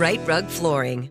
Right Rug Flooring.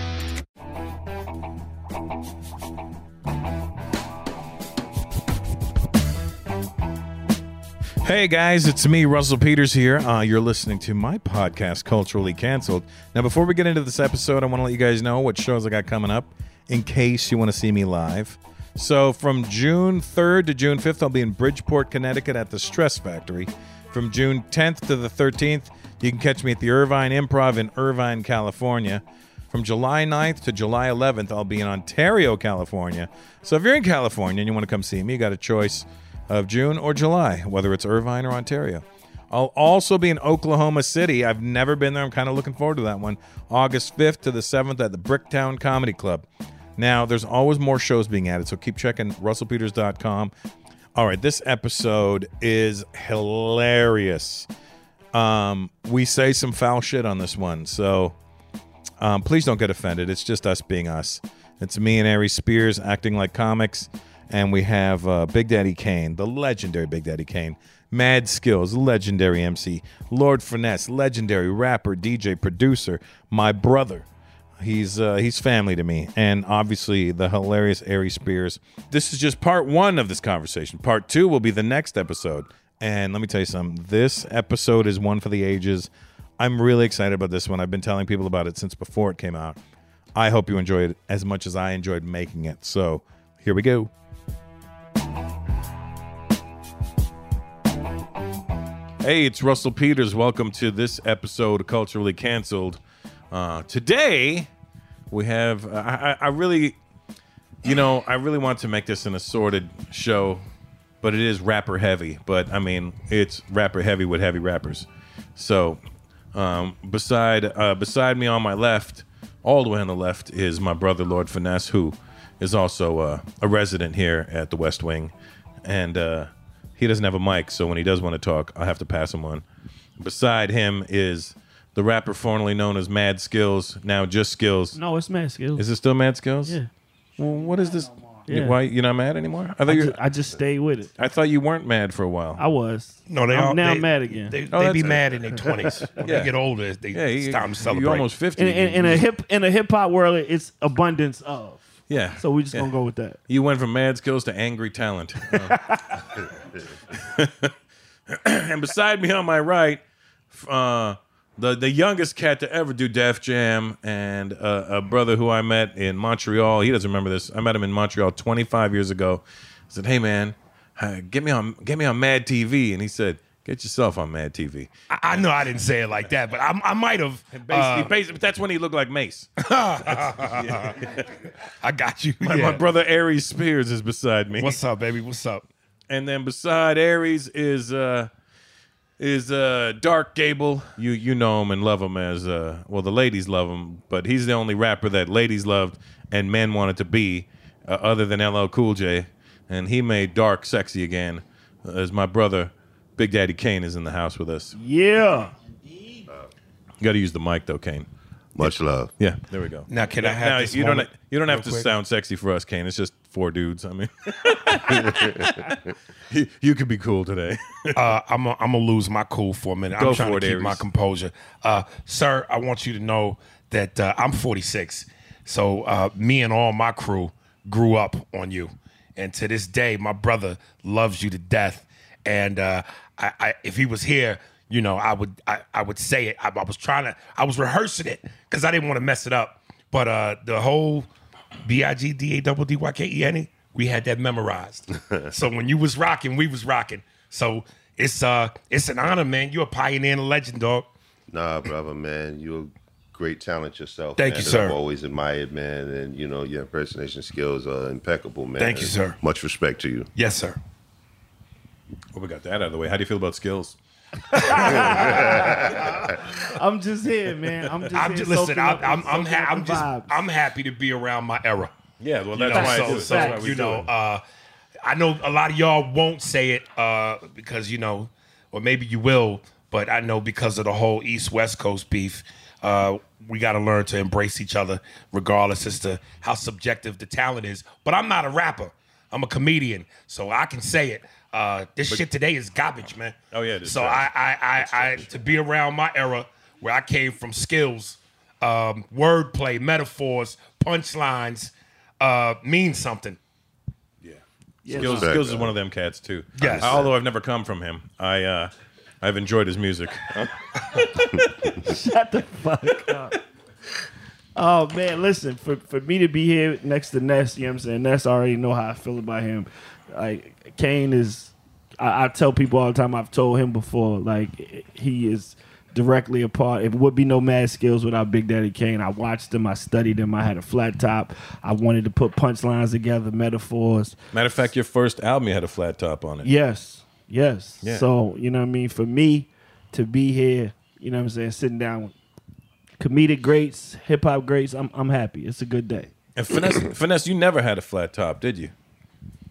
Hey guys, it's me, Russell Peters here. Uh, you're listening to my podcast, Culturally Cancelled. Now, before we get into this episode, I want to let you guys know what shows I got coming up in case you want to see me live. So, from June 3rd to June 5th, I'll be in Bridgeport, Connecticut at the Stress Factory. From June 10th to the 13th, you can catch me at the Irvine Improv in Irvine, California. From July 9th to July 11th, I'll be in Ontario, California. So, if you're in California and you want to come see me, you got a choice of June or July, whether it's Irvine or Ontario. I'll also be in Oklahoma City. I've never been there. I'm kind of looking forward to that one. August 5th to the 7th at the Bricktown Comedy Club. Now, there's always more shows being added, so keep checking russellpeters.com. All right, this episode is hilarious. Um, we say some foul shit on this one, so um, please don't get offended. It's just us being us. It's me and Aries Spears acting like comics and we have uh, Big Daddy Kane, the legendary Big Daddy Kane, Mad Skillz, legendary MC, Lord Finesse, legendary rapper, DJ, producer, my brother. He's uh, he's family to me, and obviously the hilarious Aries Spears. This is just part one of this conversation. Part two will be the next episode. And let me tell you something. This episode is one for the ages. I'm really excited about this one. I've been telling people about it since before it came out. I hope you enjoy it as much as I enjoyed making it. So here we go. Hey, it's Russell Peters. Welcome to this episode of Culturally Cancelled. Uh, today, we have. Uh, I, I really, you know, I really want to make this an assorted show, but it is rapper heavy. But I mean, it's rapper heavy with heavy rappers. So, um, beside uh, beside me on my left, all the way on the left, is my brother Lord Finesse, who is also uh, a resident here at the West Wing, and uh, he doesn't have a mic, so when he does want to talk, I have to pass him one. Beside him is the rapper formerly known as Mad Skillz, now just Skillz. No, it's Mad Skillz. Is it still Mad Skillz? Yeah. Well, what is this? Yeah. Why you're not mad anymore? I thought I, you. ju- I just stayed with it. I thought you weren't mad for a while. I was. No, they I'm, all, now they, I'm mad again. They, Oh, they be that's- mad in their twenties. When Yeah. they get older, they, yeah, it's time to celebrate. You're almost fifty. in, in, in a hip in a hip hop world, it's abundance of. Yeah. So we just Yeah. gonna go with that. You went from mad skills to angry talent. And beside me on my right, uh, the the youngest cat to ever do Def Jam, and uh, a brother who I met in Montreal. He doesn't remember this. I met him in Montreal 25 years ago. I said, "Hey man, get me on get me on Mad TV," and he said. Get yourself on Mad TV. I, I know I didn't say it like that, but I, I might have. Basically, uh, basically, that's when he looked like Mase. I got you. My, Yeah. my brother Aries Spears is beside me. What's up, baby? What's up? and then beside Aries is uh is uh Dark Gable. You you know him and love him as uh well the ladies love him, but he's the only rapper that ladies loved and men wanted to be, uh, other than LL Cool J, and he made Dark sexy again. Uh, as my brother Big Daddy Kane is in the house with us. Yeah. You got to use the mic though, Kane. Much love. Yeah, there we go. Now, can I have Now, this you don't moment you don't have real to quick? sound sexy for us, Kane. It's just four dudes. I mean, you, you could be cool today. uh, I'm gonna I'm lose my cool for a minute. Go I'm trying for to it, keep Aries. my composure. Uh, sir, I want you to know that uh, I'm 46. So uh, me and all my crew grew up on you, and to this day, my brother loves you to death. And uh, I, I, if he was here, you know, I would I, I would say it. I, I was trying to I was rehearsing it because I didn't want to mess it up. But uh, the whole B I G D A double D Y K E N E, we had that memorized. so when you was rocking, we was rocking. So it's uh it's an honor, man. You're a pioneer and a legend, dog. Nah, brother, man, you're a great talent yourself. Thank man, you, sir. I've always admired, man, and you know your impersonation skills are impeccable, man. Thank you, sir. Much respect to you. Yes, sir. Well, we got that out of the way. How do you feel about skills? I'm just here, man. I'm just I'm here just listen. soaking I'm up- I'm I'm, soaking ha- up I'm the just vibes. I'm happy to be around my era. Yeah, well, You that's know, why. so, I so, That's why we you do know, it. uh, I know a lot of y'all won't say it uh, because you know, or maybe you will, but I know because of the whole East West Coast beef, uh, we got to learn to embrace each other, regardless as to how subjective the talent is. But I'm not a rapper; I'm a comedian, so I can say it. Uh, this shit today is garbage, man. Oh, yeah, it is So I, trash. I, I, I, to be around my era where I came from skills, um, wordplay, metaphors, punchlines, uh, means something. Yeah. Skills, Respect, Skills is one of them cats too. Yes. Although I've never come from him, I uh, I've enjoyed his music. Shut the fuck up. Oh man, listen, for, for me to be here next to Ness, you know what I'm saying? Ness already know how I feel about him. Like Kane is I, I tell people all the time, I've told him before, like he is directly a part. It would be no mad skills without Big Daddy Kane. I watched him, I studied him, I had a flat top. I wanted to put punchlines together, metaphors. Matter of fact, your first album you had a flat top on it. Yes, yes. Yeah. So, you know what I mean? For me to be here, you know what I'm saying, sitting down with comedic greats, hip hop greats, I'm I'm happy. It's a good day. And finesse, finesse, you never had a flat top, did you?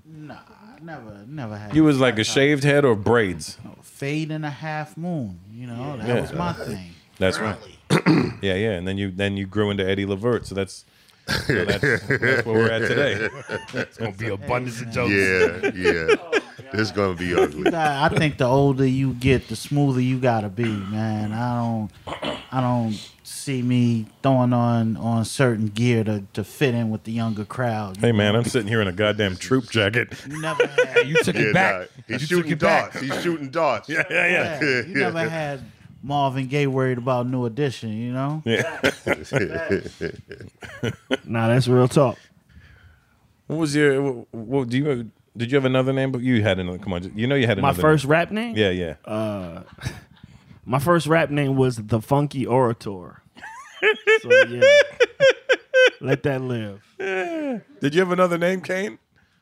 Nah, I never, never had. You was like a shaved head or braids. fade and a half moon. You know, that Yeah. was my thing. That's right. yeah, yeah. And then you then you grew into Eddie Levert. So that's so that's, that's where we're at today. It's gonna be abundance of jokes. Yeah, yeah. Oh, this is gonna be ugly. I I think the older you get, the smoother you gotta be, man. I don't, I don't see me throwing on on certain gear to, to fit in with the younger crowd. Hey man, I'm sitting here in a goddamn troop jacket. You never had, You took Yeah, it back. nah, You he's took shooting it back. darts. He's shooting darts. Yeah, yeah, yeah, you never had Marvin Gaye worried about New Edition. You know, Yeah. Nah, that's real talk. What was your? What, what do you? Did you have another name? But you had another. Come on, you know you had another. My another. first rap name? Name. Yeah, yeah. Uh, My first rap name was The Funky Orator. so yeah. Let that live. Did you have another name, Kane?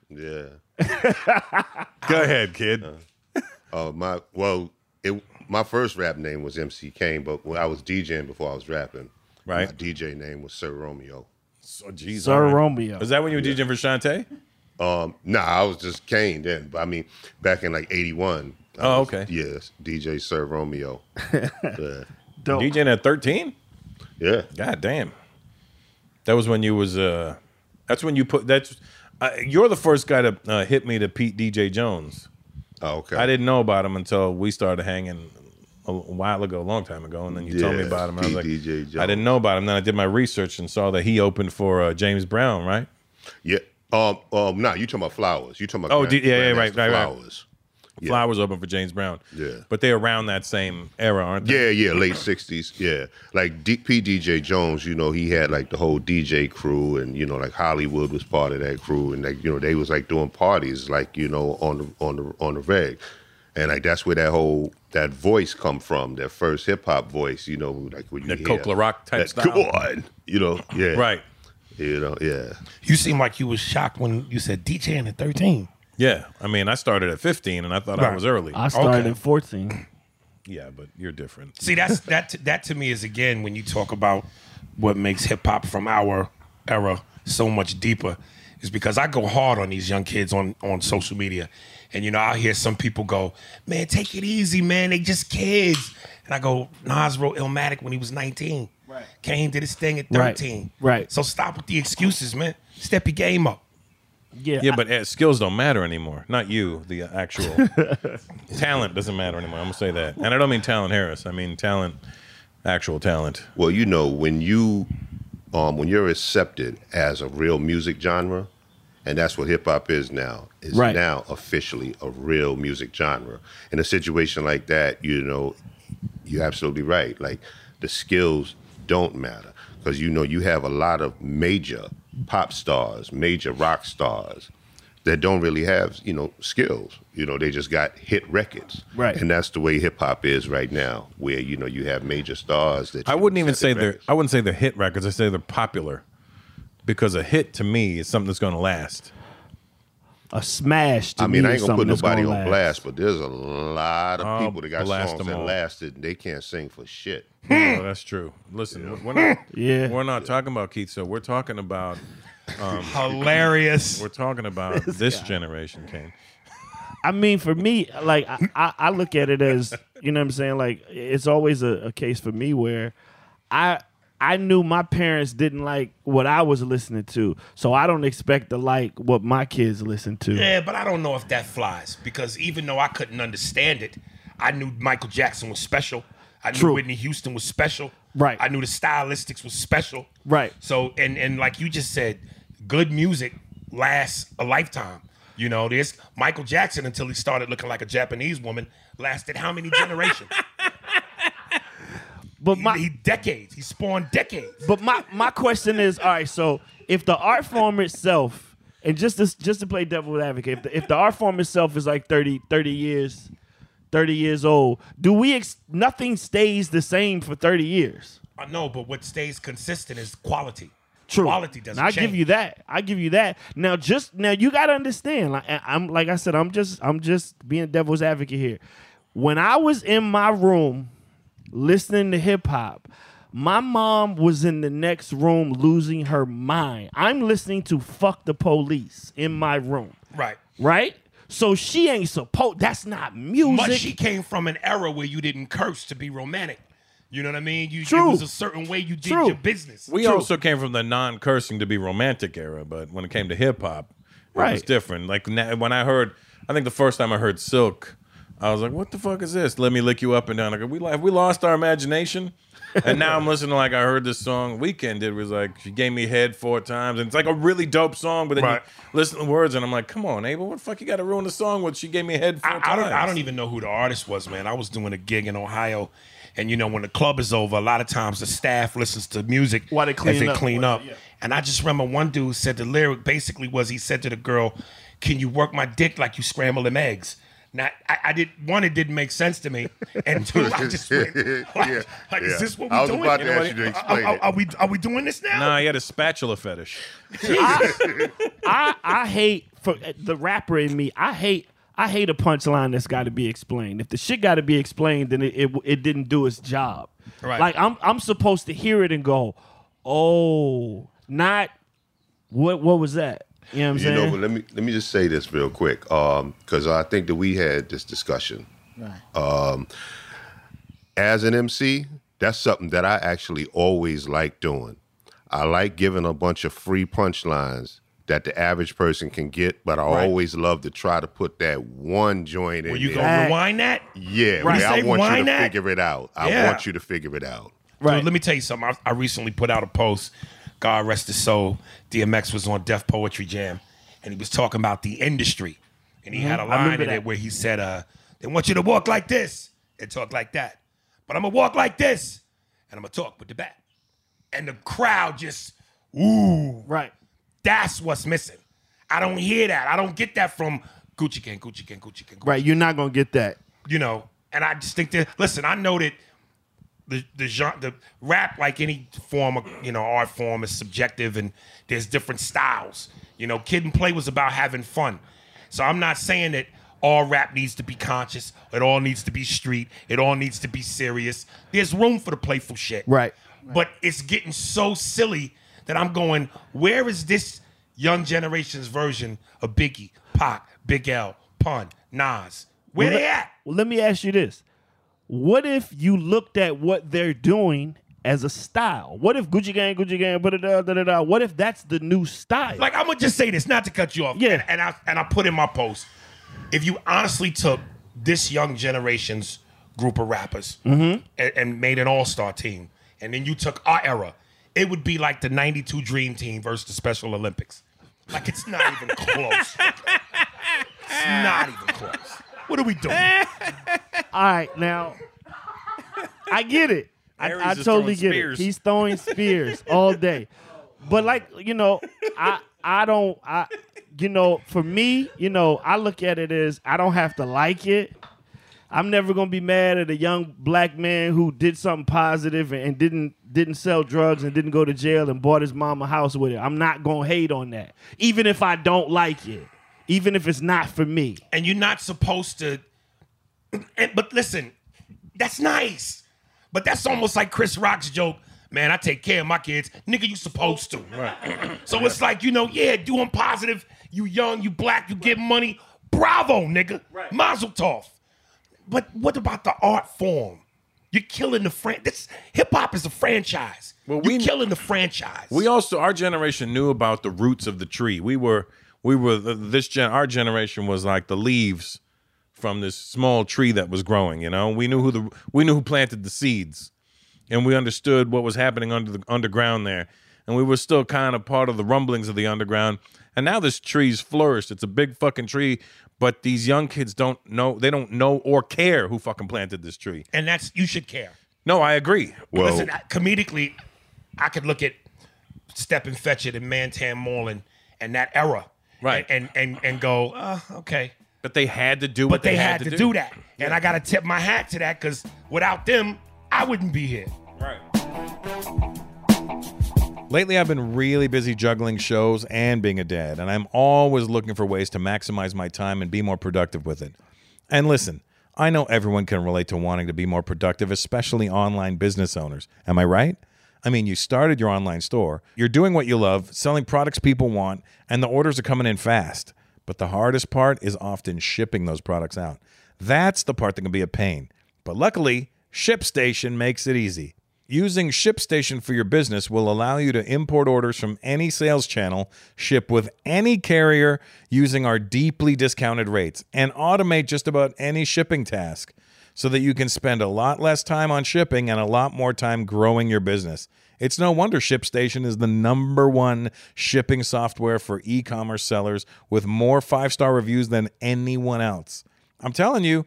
yeah. Go ahead, kid. Uh, my well, it my first rap name was MC Kane, but when I was DJing before I was rapping, Right. My DJ name was Sir Romeo. So, geez, Sir all right. Romeo. Was that when you were DJing for Shanté? Um, nah, I was just Kane then. But I mean, back in like '81. I Oh, was- okay. Yes, DJ Sir Romeo. yeah. Dope. DJing at 13? yeah. God damn. That was when you was uh that's when you put that's uh, you're the first guy to uh, hit me to Pete DJ Jones. Oh, okay. I didn't know about him until we started hanging a while ago, a long time ago, and then you told me about him. I was like, DJ Jones. I didn't know about him. Then I did my research and saw that he opened for uh, James Brown, right? Yeah. Um. Um. Nah, you talking about flowers? You talking about? Oh, Grand- D- yeah, yeah, Grandmaster right, right, right. Flowers. Yeah. Flowers open for James Brown. Yeah. but they're around that same era, aren't they? Yeah, yeah, late '60s. Yeah, like D- P. DJ Jones. You know, he had like the whole DJ crew, and you know, like Hollywood was part of that crew, and like you know, they was like doing parties, like you know, on the on the on the reg, and like that's where that whole that voice come from, that first hip hop voice. You know, like when you That hear Coke La Rock type that, style. Come on, you know, yeah, Right. You know, yeah. You seem like you was shocked when you said DJing at 13. Yeah. I mean, I started at 15, and I thought I Right. was early. I started Okay. at 14. yeah, but you're different. See, that's that. That to me is again when you talk about what makes hip hop from our era so much deeper, is because I go hard on these young kids on on social media, and you know I hear some people go, "Man, take it easy, man. They just kids," and I go, "Nas wrote Illmatic when he was 19." Right. Kane did his thing at Right. 13. Right. So stop with the excuses, man. Step your game up. Yeah, Yeah, but uh, skills don't matter anymore. Not you, the actual talent doesn't matter anymore. I'm gonna say that, and I don't mean talent Harris. I mean talent, actual talent. Well, you know, when you um, when you're accepted as a real music genre, and that's what hip hop is now. Is Right. now officially a real music genre. In a situation like that, you know, you're absolutely right. Like the skills don't matter because you know you have a lot of major pop stars, major rock stars that don't really have you know skills. You know, they just got hit records. Right. And that's the way hip hop is right now, where you know you have major stars that I wouldn't even say the they're. records. I wouldn't say they're hit records. I say they're popular, because a hit to me is something that's going to last. A smash. To I mean, me I ain't gonna put nobody gonna on last. blast, but there's a lot of Oh, people that got blast songs that all. lasted. and They can't sing for shit. oh, that's true. Listen, we're not. Yeah. we're not talking about Keith. So we're talking about. Um, Hilarious. We're talking about this generation, Kane. I mean, for me, like I, I, I look at it as you know what I'm saying. Like it's always a, a case for me where I I knew my parents didn't like what I was listening to, so I don't expect to like what my kids listen to. Yeah, but I don't know if that flies because even though I couldn't understand it, I knew Michael Jackson was special. I knew True. Whitney Houston was special. Right. I knew the stylistics was special. Right. So and and like you just said, good music lasts a lifetime. You know, this Michael Jackson until he started looking like a Japanese woman lasted how many generations? But my he decades. He spawned decades. but my my question is, all right, so if the art form itself, and just to, just to play devil's advocate, if the, if the art form itself is like 30, 30 years, thirty years old, do we ex- nothing stays the same for thirty years? I know, but what stays consistent is quality. True. Quality doesn't I give you that. I give you that. Now, just now, you got to understand. Like I- I'm, like I said, I'm just, I'm just being devil's advocate here. When I was in my room listening to hip hop, my mom was in the next room losing her mind. I'm listening to "Fuck the Police" in my room, Right. right? So she ain't supposed. That's not music. But she came from an era where you didn't curse to be romantic. You know what I mean? You True. it was a certain way you did True. your business. We True. also came from the non-cursing to be romantic era, but when it came to hip hop, it was different. Like when I heard, I think the first time I heard Silk, I was like, "What the fuck is this? Let me lick you up and down." Like, we have we lost our imagination? and now I'm listening to like I heard this song Weeknd did was like she gave me head four times, and it's like a really dope song. But then Right. you listen to the words, and I'm like, "Come on, Abel, what the fuck you got to ruin the song with? She gave me head four I, I times." don't I don't even know who the artist was, man. I was doing a gig in Ohio. And you know, when the club is over, a lot of times the staff listens to music While they as clean they up. clean Well, up. yeah. And I just remember one dude said the lyric basically was he said to the girl, Can you work my dick like you scramble them eggs? Now I, I did one, it didn't make sense to me. And two, I just went, like, Yeah, like, is this what we're I was doing? about to You know ask you to Are- explain are, it. are we are we doing this now? Nah, he had a spatula fetish. I I hate for the rapper in me. I hate I hate a punchline that's got to be explained. If the shit got to be explained, then it, it it didn't do its job. Right. Like I'm I'm supposed to hear it and go, oh, not what what was that? You know what I'm You saying? know, but let me let me just say this real quick, um, because I think that we had this discussion. Right. Um, as an MC, that's something that I actually always like doing. I like giving a bunch of free punchlines that the average person can get, but I Right. always love to try to put that one joint in Were you there. gonna rewind that? Yeah, Right. where I want you to that? figure it out. I Yeah. want you to figure it out. right. Dude, let me tell you something. I, I recently put out a post. God rest his soul. DMX was on Def Poetry Jam, and he was talking about the industry, and he had a line in that. it where he said, uh, "They want you to walk like this and talk like that, but I'm gonna walk like this, and I'm gonna talk with the bat," And the crowd just, ooh, right. that's what's missing. I don't hear that. I don't get that from Gucci Gang, Gucci Gang, Gucci Gang, Gucci Right. You're not gonna get that. you know, and I just think that listen, I know that the the genre, the rap, like any form of you know art form, is subjective, and there's different styles. You know, Kid 'n Play was about having fun, so I'm not saying that all rap needs to be conscious. It all needs to be street. It all needs to be serious. There's room for the playful shit, Right. But it's getting so silly that I'm going, where is this young generation's version of Biggie, Pac, Big L, Pun, Nas? Where Well, they at? Well, let me ask you this: What if you looked at what they're doing as a style? What if Gucci Gang, Gucci Gang, da da da da? What if that's the new style? Like I'm gonna just say this, not to cut you off. Yeah. And, and I and I put in my post. If you honestly took this young generation's group of rappers Mm-hmm. and, and made an all-star team, and then you took our era, it would be like the '92 Dream Team versus the Special Olympics. Like it's not even close. It's not even close. What are we doing? All right, now I get it. I, Aries I is totally throwing get spears. it. He's throwing spears all day. But like, you know, I I don't I you know, for me, you know, I look at it as I don't have to like it. I'm never gonna be mad at a young black man who did something positive and, and didn't didn't sell drugs and didn't go to jail and bought his mom a house with it. I'm not gonna hate on that, even if I don't like it, even if it's not for me. and you're not supposed to. And, but listen, that's nice. But that's almost like Chris Rock's joke. Man, I take care of my kids. Nigga, you supposed to. Right. so it's like, you know, yeah, doing positive. You young, you black, you get money. Bravo, nigga. Right. Mazel tov. But what about the art form? You're killing the fran. This hip hop is a franchise. Well, You're we- killing the franchise. We also our generation knew about the roots of the tree. We were we were this gen our generation was like the leaves from this small tree that was growing, you know. We knew who the we knew who planted the seeds. And we understood what was happening under the underground there. And we were still kind of part of the rumblings of the underground. And now this tree's flourished. It's a big fucking tree, but these young kids don't know they don't know or care who fucking planted this tree. and that's you should care. No, I agree. Well, Listen, I- comedically, I could look at Stepin Fetchit and Mantan Moreland and that era, Right. And and and go, uh, okay. But they had to do But what they, had, to do, that, and I got to tip my hat to that because without them, I wouldn't be here. Right Lately, I've been really busy juggling shows and being a dad, and I'm always looking for ways to maximize my time and be more productive with it. And listen, I know everyone can relate to wanting to be more productive, especially online business owners. Am I right? I mean, you started your online store, you're doing what you love, selling products people want, and the orders are coming in fast. But the hardest part is often shipping those products out. That's the part that can be a pain. But luckily, ShipStation makes it easy. Using ShipStation for your business will allow you to import orders from any sales channel, ship with any carrier using our deeply discounted rates, and automate just about any shipping task so that you can spend a lot less time on shipping and a lot more time growing your business. It's no wonder ShipStation is the number one shipping software for e commerce sellers with more five star reviews than anyone else. I'm telling you,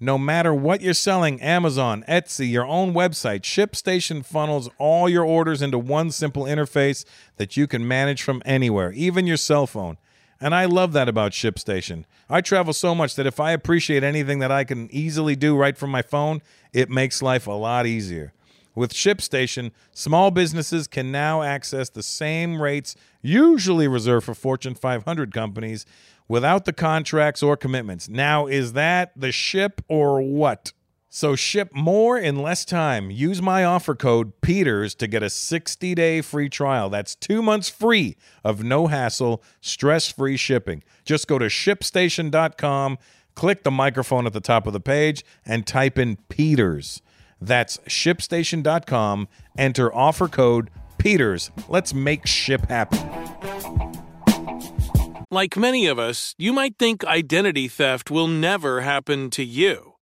no matter what you're selling, Amazon, Etsy, your own website, ShipStation funnels all your orders into one simple interface that you can manage from anywhere, even your cell phone. And I love that about ShipStation. I travel so much that if I appreciate anything that I can easily do right from my phone, it makes life a lot easier. With ShipStation, small businesses can now access the same rates usually reserved for Fortune 500 companies without the contracts or commitments. Now, is that the ship or what? So ship more in less time. Use my offer code PETERS to get a 60-day free trial. That's 2 months free of no hassle, stress-free shipping. Just go to shipstation.com, click the microphone at the top of the page and type in PETERS. That's shipstation.com, enter offer code PETERS. Let's make ship happen. Like many of us, you might think identity theft will never happen to you.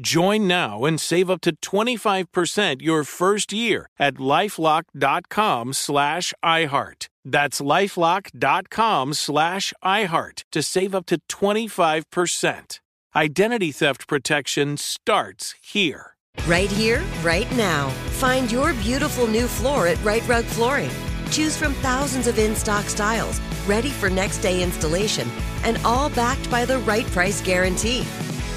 Join now and save up to 25% your first year at lifelock.com slash iHeart. That's lifelock.com slash iHeart to save up to 25%. Identity theft protection starts here. Right here, right now. Find your beautiful new floor at Right Rug Flooring. Choose from thousands of in stock styles, ready for next day installation, and all backed by the right price guarantee.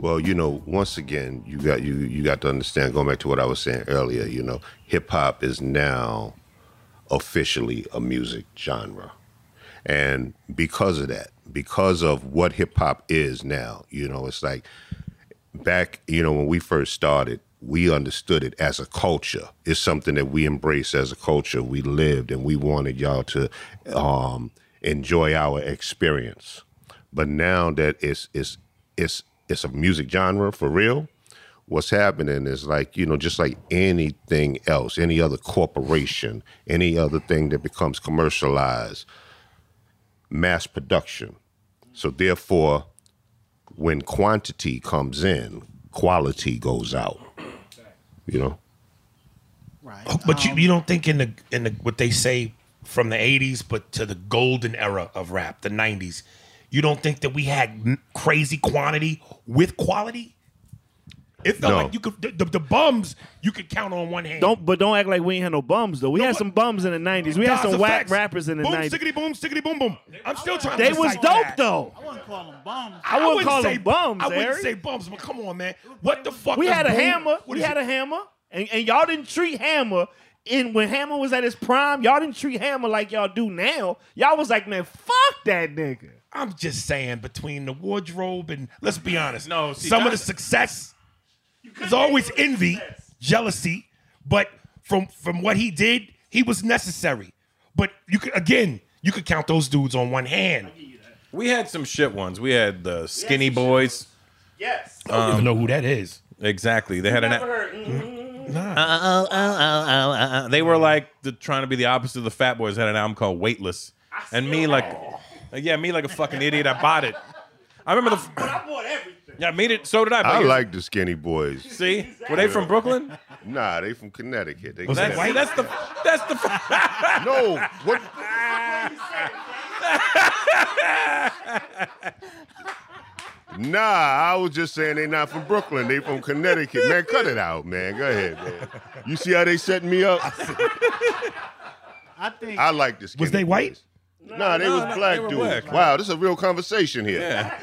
Well, you know, once again, you got you you got to understand. Going back to what I was saying earlier, you know, hip hop is now officially a music genre, and because of that, because of what hip hop is now, you know, it's like back, you know, when we first started, we understood it as a culture. It's something that we embraced as a culture. We lived, and we wanted y'all to um, enjoy our experience. But now that it's it's it's it's a music genre for real. What's happening is like, you know, just like anything else, any other corporation, any other thing that becomes commercialized, mass production. So therefore, when quantity comes in, quality goes out. You know? Right. Oh, But you, um, you don't think in the in the what they say from the '80s, but to the golden era of rap, the '90s, you don't think that we had crazy quantity with quality? It felt No. like you could the, the, the bums you could count on one hand. Don't, but don't act like we ain't had no bums though. We No, had what- some bums in the '90s. We had That's some a whack fact. rappers in the boom, '90s. Stickety boom, stickety boom, boom. I'm still trying. They to was decipher dope that. though. I wouldn't call them bums. I wouldn't call say them bums, I wouldn't Eric. say bums, but come on, man. What the fuck? We is had a boom? hammer. What We is had it? a hammer, and, and y'all didn't treat hammer. In when Hammer was at his prime, y'all didn't treat Hammer like y'all do now. Y'all was like, man, fuck that nigga. I'm just saying, between the wardrobe and let's be honest, No, see, some of the success there's always envy, jealousy, but from from what he did, he was necessary. But you could again, you could count those dudes on one hand. We had some shit ones. We had the Skinny Boys. Yes. I don't even know who that is. Exactly. They had an. Never heard. mm, Uh, uh, uh, uh, uh, They were like the, trying to be the opposite of the Fat Boys. Had an album called Weightless, and me like, yeah, me like a fucking idiot. I bought it. I remember the. But I bought everything. Yeah, I made it. So did I. I like the skinny boys. See, were they from Brooklyn? Nah, they from Connecticut. They Was That's, that white? that's the. That's the. No, what? nah, I was just saying they not from Brooklyn. They from Connecticut. Man, cut it out, man. Go ahead, man. You see how they setting me up? I think I like this. Was they white? Nah, they No, was no, black they dudes. black. Wow, this is a real conversation here. Yeah,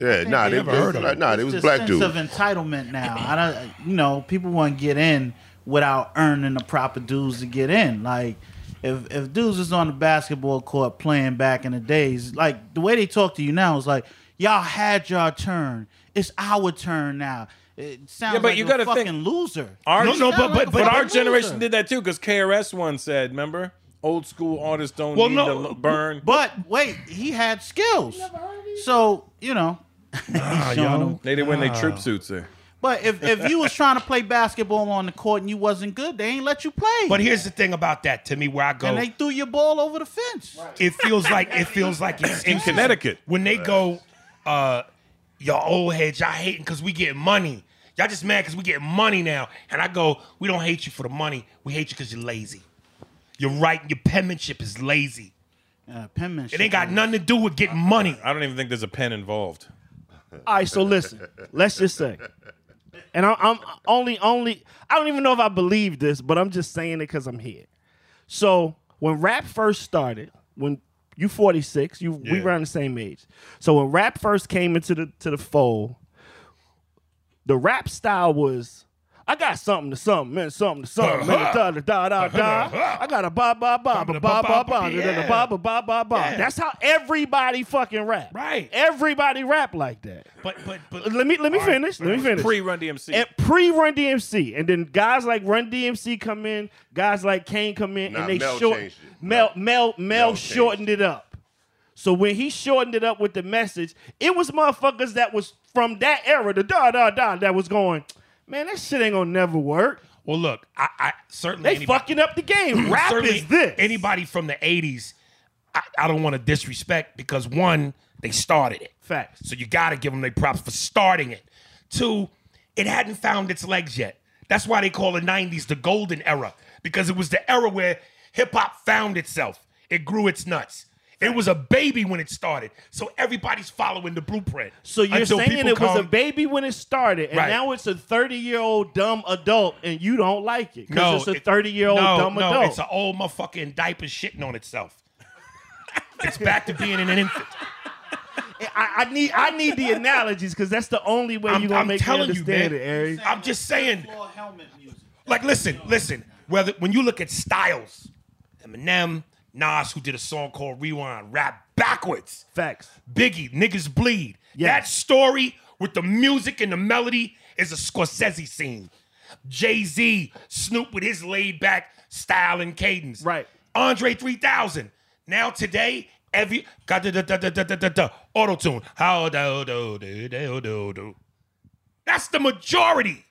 Yeah. nah, they, never they- heard of it. nah, they was this black sense dudes. of entitlement now. I don't, you know, people want to get in without earning the proper dues to get in. Like, if if dudes is on the basketball court playing back in the days, like the way they talk to you now is like, y'all had your turn. It's our turn now. It sounds Yeah, but like you a gotta fucking think- loser. Our, No, no, but- Sound but- but But our generation loser. did that too, because KRS One said, remember, old school artists don't Well, need no, to burn. But wait, he had skills. So you know, Nah, showing yo. them. they didn't win their troop suits there. But if, if you was trying to play basketball on the court and you wasn't good, they ain't let you play. But here's the thing about that. To me, where I go, and they threw your ball over the fence. it feels like it feels like In. Connecticut. when they go, uh, y'all old heads, y'all hating because we get money. Y'all just mad because we get money now. And I go, we don't hate you for the money. We hate you because you're lazy. Your writing, your penmanship is lazy. Uh, penmanship. It ain't got nothing to do with getting money. I don't even think there's a pen involved. All right, so listen. Let's just say, and I, I'm only only. I don't even know if I believe this, but I'm just saying it because I'm here. So when rap first started, when you 46, you we Yeah. around the same age. So when rap first came into the to the fold, the rap style was. I got something to something and something to something. and da da da da. I got a ba ba ba ba ba ba ba da ba ba ba ba ba. That's how everybody fucking rap. Right. Everybody rap like that. But but but let me let me finish. Let me finish. Pre Run DMC. Pre Run DMC, and then guys like Run DMC come in. Guys like Kane come in, and they short Mel Mel Mel shortened it up. So when he shortened it up with the message, it was motherfuckers that was from that era, the da da da, that was going man, that shit ain't gonna never work. well, look, I, I certainly They anybody- fucking up the game. Rap is this. Anybody from the '80s, I, I don't want to disrespect because one, they started it. Facts. So you got to give them their props for starting it. Two, it hadn't found its legs yet. That's why they call the 90s the golden era because it was the era where hip hop found itself. It grew its nuts. It was a baby when it started. So everybody's following the blueprint. So you're Until saying people it was a baby when it started, and Right. now it's a 30 year old dumb adult, and you don't like it because No, it's a 30 year old no, dumb no, adult. It's an old motherfucker diaper shitting on itself. it's back to being an infant. I, I need I need the analogies because that's the only way I'm, you're gonna I'm make me telling you, understand man. it, Ari. I'm just saying. Floor helmet music. Like, listen, listen. Whether when you look at Styles, Eminem, Nas, who did a song called Rewind, rap backwards. Facts. Biggie, niggas bleed. Yes. That story with the music and the melody is a Scorsese scene. Jay Z, Snoop with his laid back style and cadence. Right. Andre 3000. Now today, every auto tune. How do do do do do do. That's the majority.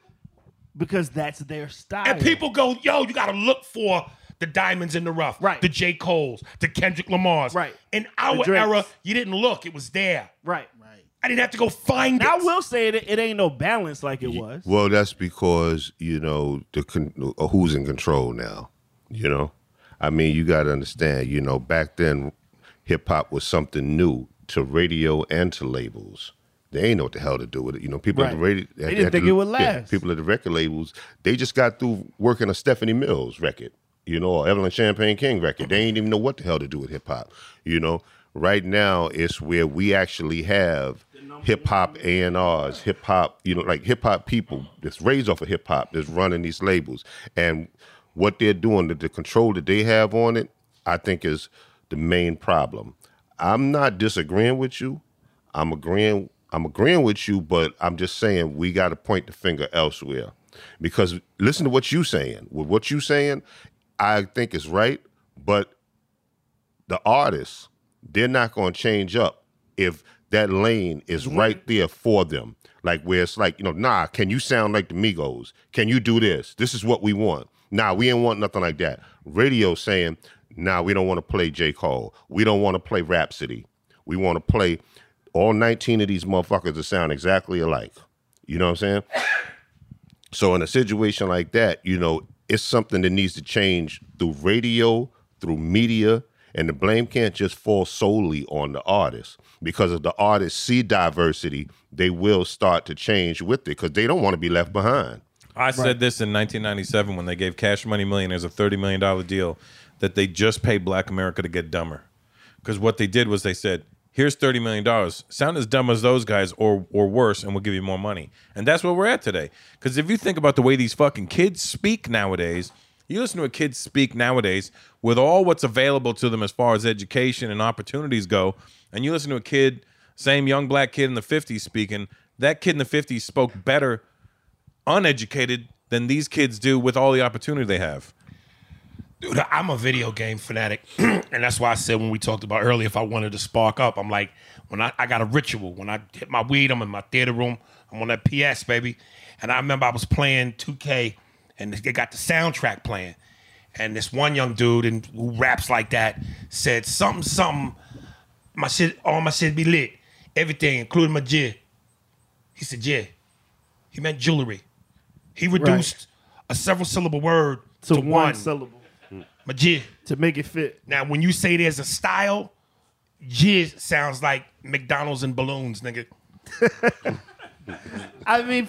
Because that's their style. And people go, yo, you gotta look for the diamonds in the rough. Right. The J. Cole's, the Kendrick Lamar's. Right. In our The era, you didn't look, it was there. right. Right. I didn't have to go find Now, I will say that it ain't no balance like it was. Well, that's because you know the con- uh, who's in control now. You know, I mean, you got to understand. You know, back then, hip hop was something new to radio and to labels. They ain't know what the hell to do with it. You know, people at the radio They at- didn't at think the- it would yeah, last. people at the record labels, they just got through working a Stephanie Mills record. You know, or Evelyn Champagne King record. They ain't even know what the hell to do with hip hop. You know, right now it's where we actually have hip hop A and R's, hip hop, you know, like hip hop people that's raised off of hip hop that's running these labels. And what they're doing, the, the control that they have on it, I think is the main problem. I'm not disagreeing with you. I'm agreeing I'm agreeing with you, but I'm just saying we got to point the finger elsewhere. Because listen to what you're saying. With what you're saying, I think is right, but the artists, they're not going to change up if that lane is right there for them. Like where it's like, you know, nah, can you sound like the Migos? Can you do this? This is what we want. Nah, we ain't want nothing like that. Radio saying, nah, we don't want to play J. Cole. We don't want to play Rapsody. We want to play all 19 of these motherfuckers that sound exactly alike. You know what I'm saying? So in a situation like that, you know, it's something that needs to change through radio, through media, and the blame can't just fall solely on the artist. Because if the artists see diversity, they will start to change with it because they don't want to be left behind. I said this in 1997 when they gave Cash Money Millionaires a $30 million deal that they just paid Black America to get dumber. Because what they did was they said, here's $30 million. Sound as dumb as those guys or, or worse, and we'll give you more money. And that's where we're at today. Because if you think about the way these fucking kids speak nowadays, you listen to a kid speak nowadays with all what's available to them as far as education and opportunities go, and you listen to a kid, same young black kid in the 50s speaking, that kid in the 50s spoke better uneducated than these kids do with all the opportunity they have. Dude, I'm a video game fanatic. and that's why I said when we talked about earlier, if I wanted to spark up, I'm like, when I, I got a ritual. When I hit my weed, I'm in my theater room. I'm on that PS, baby. And I remember I was playing 2K and they got the soundtrack playing. And this one young dude and who raps like that said something, something, my shit, all my shit be lit. Everything, including my jit. He said, yeah, He meant jewelry. He reduced a several syllable word To, to, one, one. syllable Majid. to make it fit. Now, when you say there's a style, jizz sounds like McDonald's and balloons, nigga. I mean,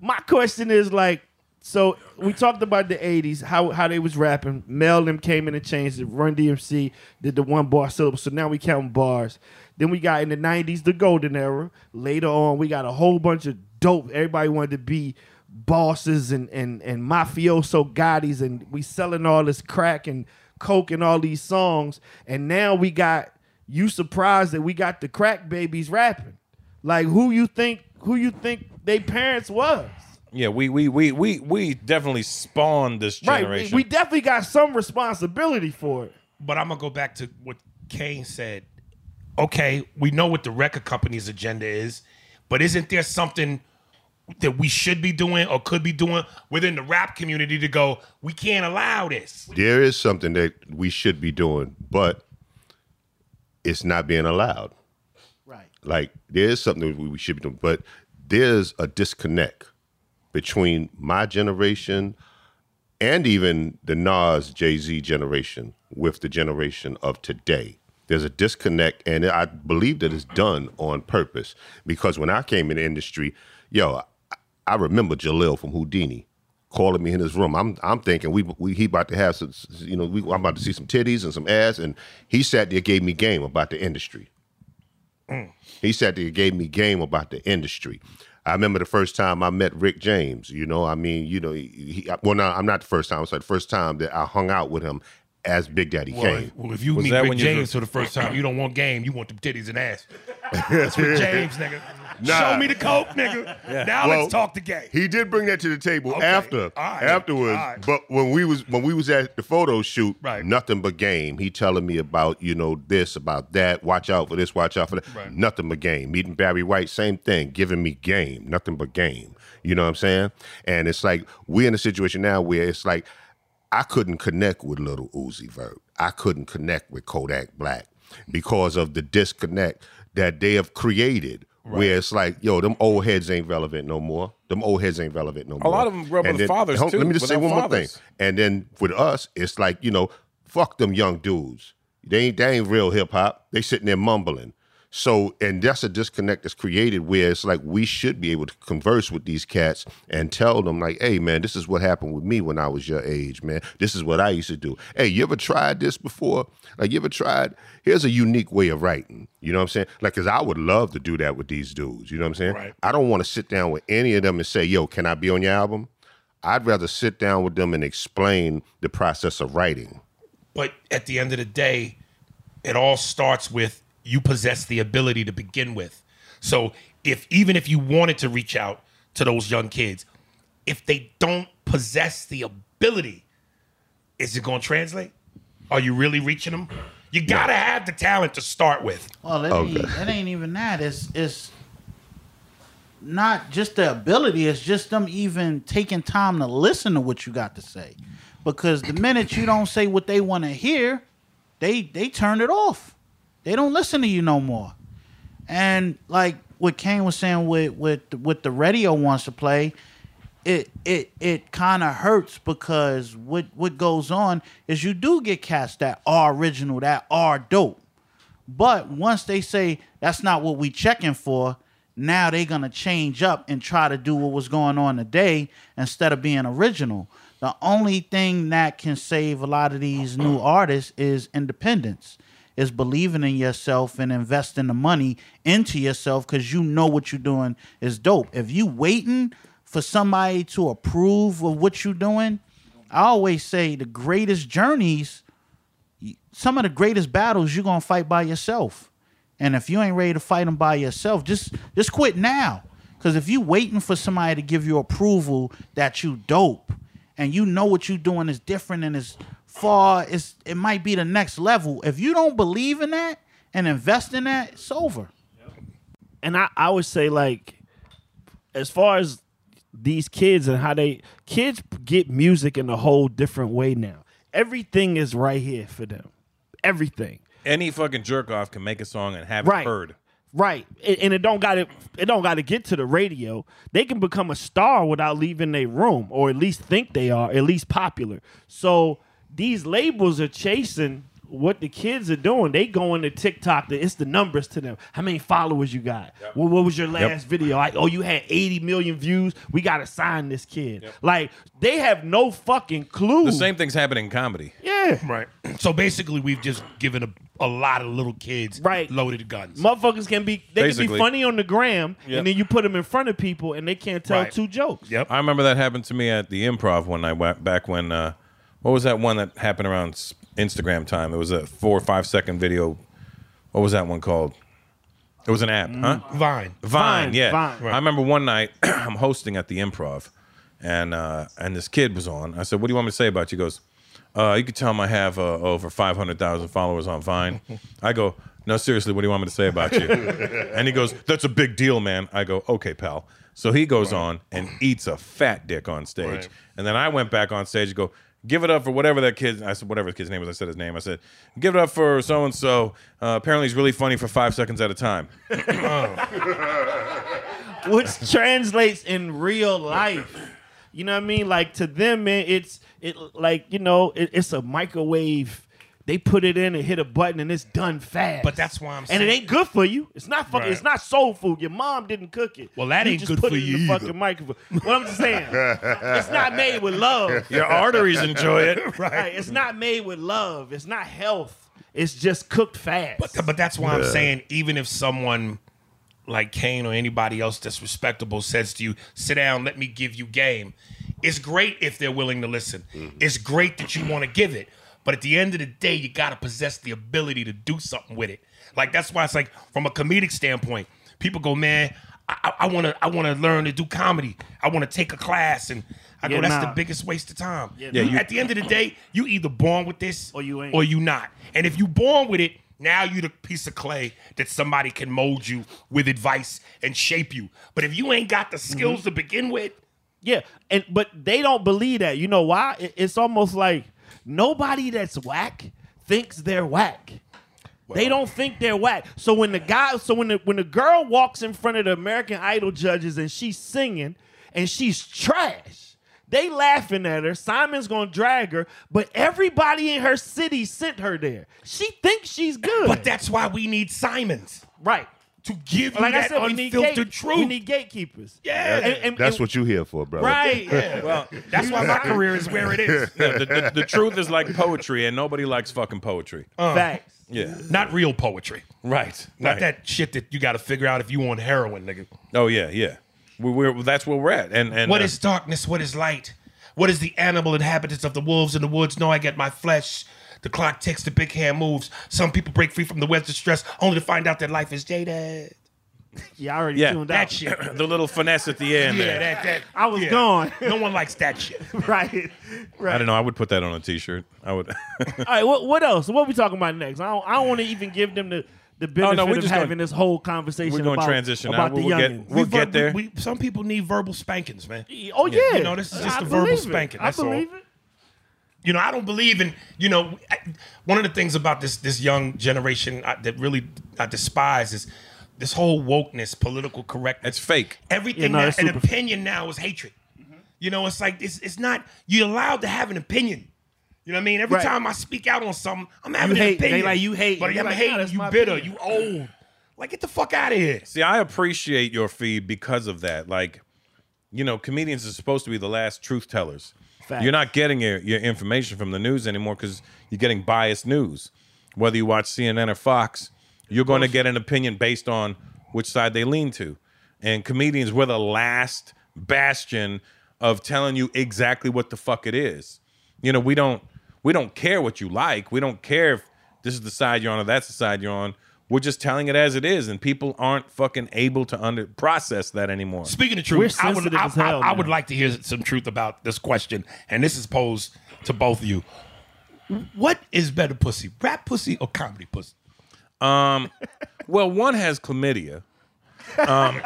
my question is like, so we talked about the '80s, how how they was rapping. Mel them came in and changed it. Run DMC did the one bar syllable, so now we count bars. Then we got in the '90s the golden era. Later on, we got a whole bunch of dope. Everybody wanted to be bosses and and and mafioso gottis, and we selling all this crack and coke and all these songs. And now we got you surprised that we got the crack babies rapping. Like who you think who you think they parents was? Yeah, we we we we we definitely spawned this generation. We, we definitely got some responsibility for it. But I'm gonna go back to what Kane said. Okay, we know what the record company's agenda is, but isn't there something that we should be doing or could be doing within the rap community to go, we can't allow this? There is something that we should be doing, but it's not being allowed. Right. Like there is something that we should be doing, but there's a disconnect between my generation and even the Nas Jay Z generation with the generation of today. There's a disconnect, and I believe that it's done on purpose because when I came in the industry, yo, I, I remember Jalil from Whodini calling me in his room. I'm I'm thinking we, we he about to have some, you know, we, I'm about to see some titties and some ass, and he sat there gave me game about the industry. Mm. He sat there gave me game about the industry. I remember the first time I met Rick James. You know, I mean, you know, he, he well, no, I'm not the first time. It's like the first time that I hung out with him as Big Daddy Well, Kane. well, if you Was meet that Rick when James for the first time, you don't want game. You want the titties and ass. That's Rick James, nigga. Show me the coke, nigga. Now Well, let's talk the game. He did bring that to the table Okay. after, right. afterwards. Right. But when we was when we was at the photo shoot, Right. nothing but game. He telling me about you know this, about that. Watch out for this. Watch out for that. Right. Nothing but game. Meeting Barry White, same thing. Giving me game. Nothing but game. You know what I'm saying? And it's like we're in a situation now where it's like I couldn't connect with Lil Uzi Vert. I couldn't connect with Kodak Black because of the disconnect that they have created. Where it's like, yo, them old heads ain't relevant no more. Them old heads ain't relevant no more. A lot of them grew up with fathers, too, Let me just say one more thing. And then with us, it's like, you know, fuck them young dudes. They ain't they ain't real hip hop. They sitting there mumbling. So, and that's a disconnect that's created where it's like we should be able to converse with these cats and tell them, like, hey, man, this is what happened with me when I was your age, man. This is what I used to do. Hey, you ever tried this before? Like, you ever tried? Here's a unique way of writing. You know what I'm saying? Like, because I would love to do that with these dudes. You know what I'm saying? Right. I don't want to sit down with any of them and say, yo, can I be on your album? I'd rather sit down with them and explain the process of writing. But at the end of the day, it all starts with you possess the ability to begin with. So if even if you wanted to reach out to those young kids, if they don't possess the ability, is it going to translate? Are you really reaching them? You got to have the talent to start with. Well, it, Okay. ain't, it ain't even that. It's it's not just the ability. It's just them even taking time to listen to what you got to say. Because the minute you don't say what they want to hear, they they turn it off. They don't listen to you no more. And like what Kane was saying with with with the radio wants to play, it it it kind of hurts because what what goes on is you do get cats that are original, that are dope. But once they say that's not what we checking for, now they gonna change up and try to do what was going on today instead of being original. The only thing that can save a lot of these new artists is independence, is believing in yourself and investing the money into yourself because you know what you're doing is dope. If you waiting for somebody to approve of what you're doing, I always say the greatest journeys some of the greatest battles you're gonna fight by yourself. And if you ain't ready to fight them by yourself, just just quit now. Cause if you waiting for somebody to give you approval that you dope and you know what you're doing is different and is far, it's it might be the next level. If you don't believe in that and invest in that, it's over. and I, I would say like as far as these kids and how they kids get music in a whole different way now everything is right here for them everything Any fucking jerk off can make a song and have Right. it heard. Right, and and it don't got to it don't got to get to the radio. They can become a star without leaving their room, or at least think they are, at least popular. So these labels are chasing what the kids are doing. They going to TikTok. It's the numbers to them. How many followers you got? What, what was your last video? Like, oh, you had 80 million views. We got to sign this kid. Like they have no fucking clue. The same thing's happening in comedy. Yeah. Right. So basically, we've just given a, a lot of little kids Right. loaded guns. Motherfuckers can be they can be funny on the gram, Yep. and then you put them in front of people, and they can't tell Right. two jokes. Yep. I remember that happened to me at the improv one night wa- back when uh, what was that one that happened around Instagram time? It was a four or five second video. What was that one called? It was an app, huh? Vine. Vine, Vine, yeah. Vine. I remember one night I'm hosting at the improv, and uh, and this kid was on. I said, "What do you want me to say about you?" He goes, uh, "You could tell him I have uh, over 500,000 followers on Vine." I go, "No, seriously, what do you want me to say about you?" and he goes, "That's a big deal, man." I go, "Okay, pal." So he goes on and eats a fat dick on stage, Right. and then I went back on stage and go. Give it up for whatever that kid. I said whatever his kid's name was. I said his name. I said, "Give it up for so and so." Apparently, he's really funny for five seconds at a time. which translates in real life. You know what I mean? Like to them, man, it's it like you know it, it's a microwave. They put it in and hit a button and it's done fast. But that's why I'm saying. and it ain't good for you. It's not fucking. Right. It's not soul food. Your mom didn't cook it. Well, that You ain't just good put for it in the either. fucking microwave. What I'm just saying, it's not made with love. Your arteries enjoy it. right. It's not made with love. It's not health. It's just cooked fast. But, but that's why I'm saying, even if someone like Kane or anybody else that's respectable says to you, sit down, let me give you game, it's great if they're willing to listen. Mm-hmm. It's great that you want to give it. But at the end of the day, you got to possess the ability to do something with it. Like, that's why it's like, from a comedic standpoint, people go, man, I want to I want to learn to do comedy. I want to take a class and I Yeah, go that's nah. the biggest waste of time. Yeah, You- At the end of the day, you either born with this Or you ain't. or you not. And if you born with it, now you the piece of clay that somebody can mold you with advice and shape you. But if you ain't got the skills mm-hmm. to begin with, Yeah, and but they don't believe that. You know why? It- It's almost like nobody that's whack thinks they're whack. they don't think they're whack. So when the guy, so when the when the girl walks in front of the American Idol judges and she's singing and she's trash, they laughing at her. Simon's gonna drag her, but everybody in her city sent her there. She thinks she's good. but that's why we need Simons right. To give you Like I that said, need, unfiltered gate, truth. we need gatekeepers. Yeah. And- and- That's and- what you here for, brother. Right. yeah. Well, that's why my career is where it is. Yeah, the, the, the truth is like poetry, and nobody likes fucking poetry. Facts. yeah, Not real poetry. right. Not right. that shit that you got to figure out if you want heroin, nigga. Oh yeah, yeah. We, we're that's where we're at. And and What uh, is darkness? What is light? What is the animal inhabitants of the wolves in the woods? No, I get my flesh. The clock ticks, the big hand moves. Some people break free from the webs of stress only to find out that life is jaded. Yeah, I already Yeah. tuned That out. shit. the little finesse at the end? Yeah, there. that, that. I was yeah. gone. No one likes that shit. right. Right. I don't know. I would put that on a T-shirt. I would. All right. What, what else? What we talking about next? I don't, I don't want to even give them the the benefit Oh, no, we're of just having gonna- this whole conversation. we're gonna about, transition about now. the We'll get- youngins. we'll We get there. We, some people need verbal spankings, man. oh yeah. You know, this is just I a verbal it. spanking, I that's all. it. You know, I don't believe in, you know, I- one of the things about this this young generation I, that really I despise is this whole wokeness, political correctness. it's fake. Everything Yeah, no, that, it's an opinion now is hatred. You know, it's like it's it's not you're allowed to have an opinion. You know what I mean? Every Right. time I speak out on something, I'm having You an hate- they like, you hate. but You're I'm like, hating. nah, that's you bitter. opinion. You old. Like get the fuck out of here. See, I appreciate your feed because of that. Like, you know, comedians are supposed to be the last truth tellers. Facts. You're not getting your, your information from the news anymore because you're getting biased news. Whether you watch CNN or Fox, you're going to get an opinion based on which side they lean to. And comedians, we're the last bastion of telling you exactly what the fuck it is. You know, we don't we don't care what you like. We don't care if this is the side you're on or that's the side you're on. We're just telling it as it is, and people aren't fucking able to under process that anymore. Speaking of We're truth, I would, sensitive I, as hell I- I would now. like to hear some truth about this question, and this is posed to both of you. What is better pussy, rap pussy or comedy pussy? Well, one has chlamydia, um,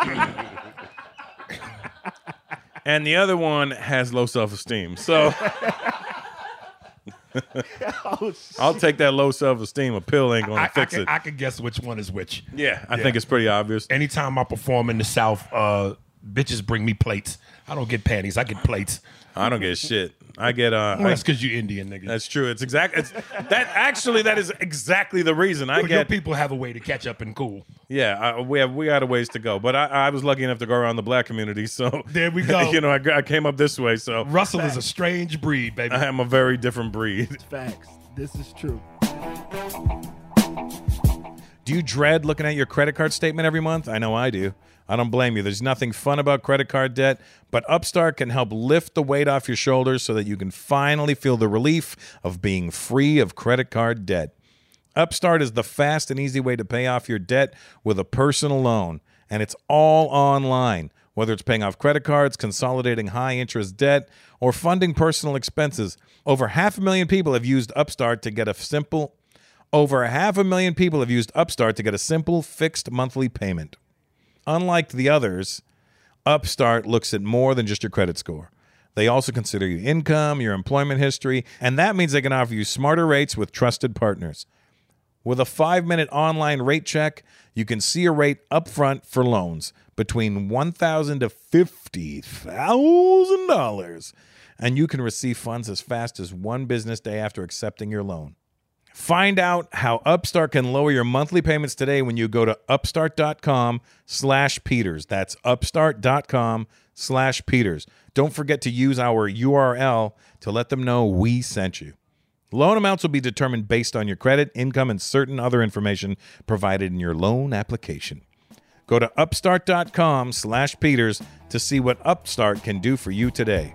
and the other one has low self esteem. So, Oh, I'll take that low self esteem. A pill ain't gonna I, I, fix can, it. I can guess which one is which. yeah, I Yeah. think it's pretty obvious. Anytime I perform in the South, uh, bitches bring me plates. I don't get panties. I get plates. I don't get shit. I get uh. Well, that's because you Indian nigga. that's true. It's exact. It's that actually. That is exactly the reason I Your get. people have a way to catch up and cool. Yeah, I, we have we got a ways to go, but I, I was lucky enough to go around the black community, so There we go. you know, I, I came up this way, so Russell is a strange breed, baby. I am a very different breed. Facts. This is true. Do you dread looking at your credit card statement every month? I know I do. I don't blame you. There's nothing fun about credit card debt, but Upstart can help lift the weight off your shoulders so that you can finally feel the relief of being free of credit card debt. Upstart is the fast and easy way to pay off your debt with a personal loan, and it's all online. Whether it's paying off credit cards, consolidating high interest debt, or funding personal expenses, over half a million people have used Upstart to get a simple over half a million people have used Upstart to get a simple fixed monthly payment. Unlike the others, Upstart looks at more than just your credit score. They also consider your income, your employment history, and that means they can offer you smarter rates with trusted partners. With a five minute online rate check, you can see a rate upfront for loans between $1,000 to $50,000, and you can receive funds as fast as one business day after accepting your loan. Find out how Upstart can lower your monthly payments today when you go to upstart.com slash Peters. That's upstart.com slash Peters. Don't forget to use our URL to let them know we sent you. Loan amounts will be determined based on your credit, income, and certain other information provided in your loan application. Go to upstart.com slash Peters to see what Upstart can do for you today.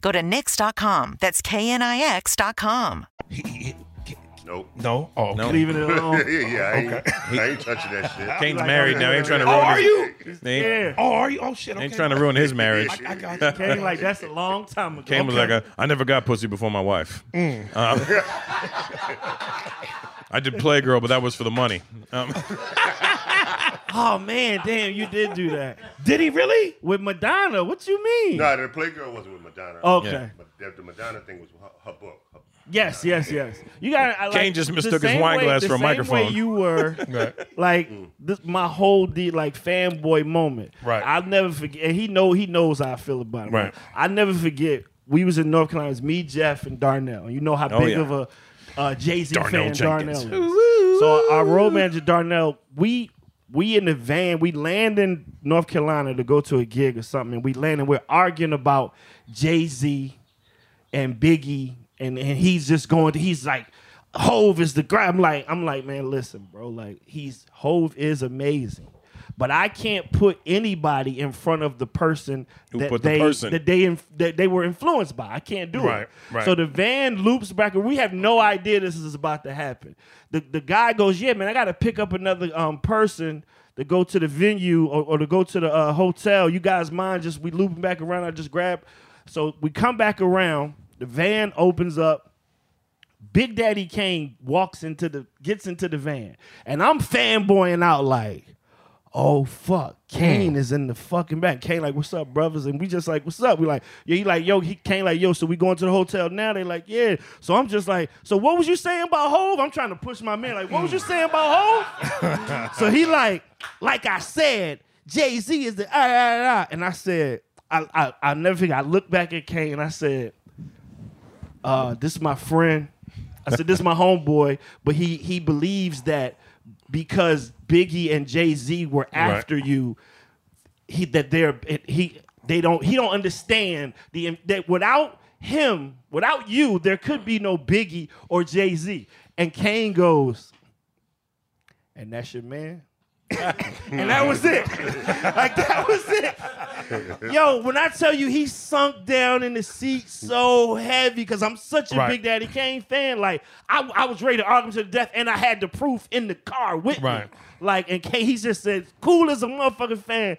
Go to Knix.com. That's KNIX.com. Nope. No? Oh, okay. Leaving it alone. yeah, yeah, I ain't, I ain't touching that shit. Kane's married now. He ain't trying to Oh, ruin are you? Yeah. Oh, are you? Oh, shit. Okay. ain't trying to ruin his marriage. I, I got you. Kane, like that's a long time ago. Kane was like, a, I never got pussy before my wife. Um, I did Playgirl, but that was for the money. Um, oh man, damn, you did do that Did he really? with Madonna. What you mean? No, the Playgirl wasn't with Madonna. Okay. Yeah. But the, the Madonna thing was her, her book. Her, Yes, yes, yes. You got I, like, Kane just mistook his wine way- glass the for a same microphone. Way you were like this, my whole de- like fanboy moment. Right. I'll never forget. And he know he knows how I feel about him. Right. I never forget. We was in North Carolina. It was me, Jeff, and Darnell. You know how Oh, big yeah. of a uh, Jay Z Darnell fan Jenkins. Darnell is. So our road manager Darnell, we we in the van, we land in North Carolina to go to a gig or something, and we land and we're arguing about Jay Z and Biggie, and, and he's just going to, he's like, Hove is the guy. I'm like, I'm like, man, listen, bro. Like, he's Hove is amazing. But I can't put anybody in front of the person Who that put the they person? that they inf- that they were influenced by. I can't do Right, it. right. So the van loops back, and we have no idea this is about to happen. The the guy goes, "Yeah, man, I got to pick up another um person to go to the venue or, or to go to the uh, hotel. You guys mind just we looping back around? I just grab." So we come back around. The van opens up. Big Daddy Kane walks into the gets into the van, and I'm fanboying out like, "Oh fuck, Kane is in the fucking back." Kane like, "What's up, brothers?" And we just like, "What's up?" We like, "Yeah." He like, "Yo," he Kane like, "Yo." So we going to the hotel now. They like, "Yeah." So I'm just like, "So what was you saying about Hove?" I'm trying to push my man like, "What was you saying about Hove?" so he like, like I said, Jay Z is the ah, ah, ah. and I said, I I I never forget. I looked back at Kane and I said, uh, "This is my friend." I said, "This is my homeboy," but he he believes that because Biggie and Jay Z were after you, he that they're he they don't he don't understand the that without him without you there could be no Biggie or Jay Z. And Kane goes, and that's your man. and that was it. like that was it. Yo, when I tell you he sunk down in the seat so heavy because I'm such a Right. Big Daddy Kane fan, like I, I was ready to argue to the death, and I had the proof in the car with Right. me. Like, and Kane, he just said, "Cool as a motherfucking fan."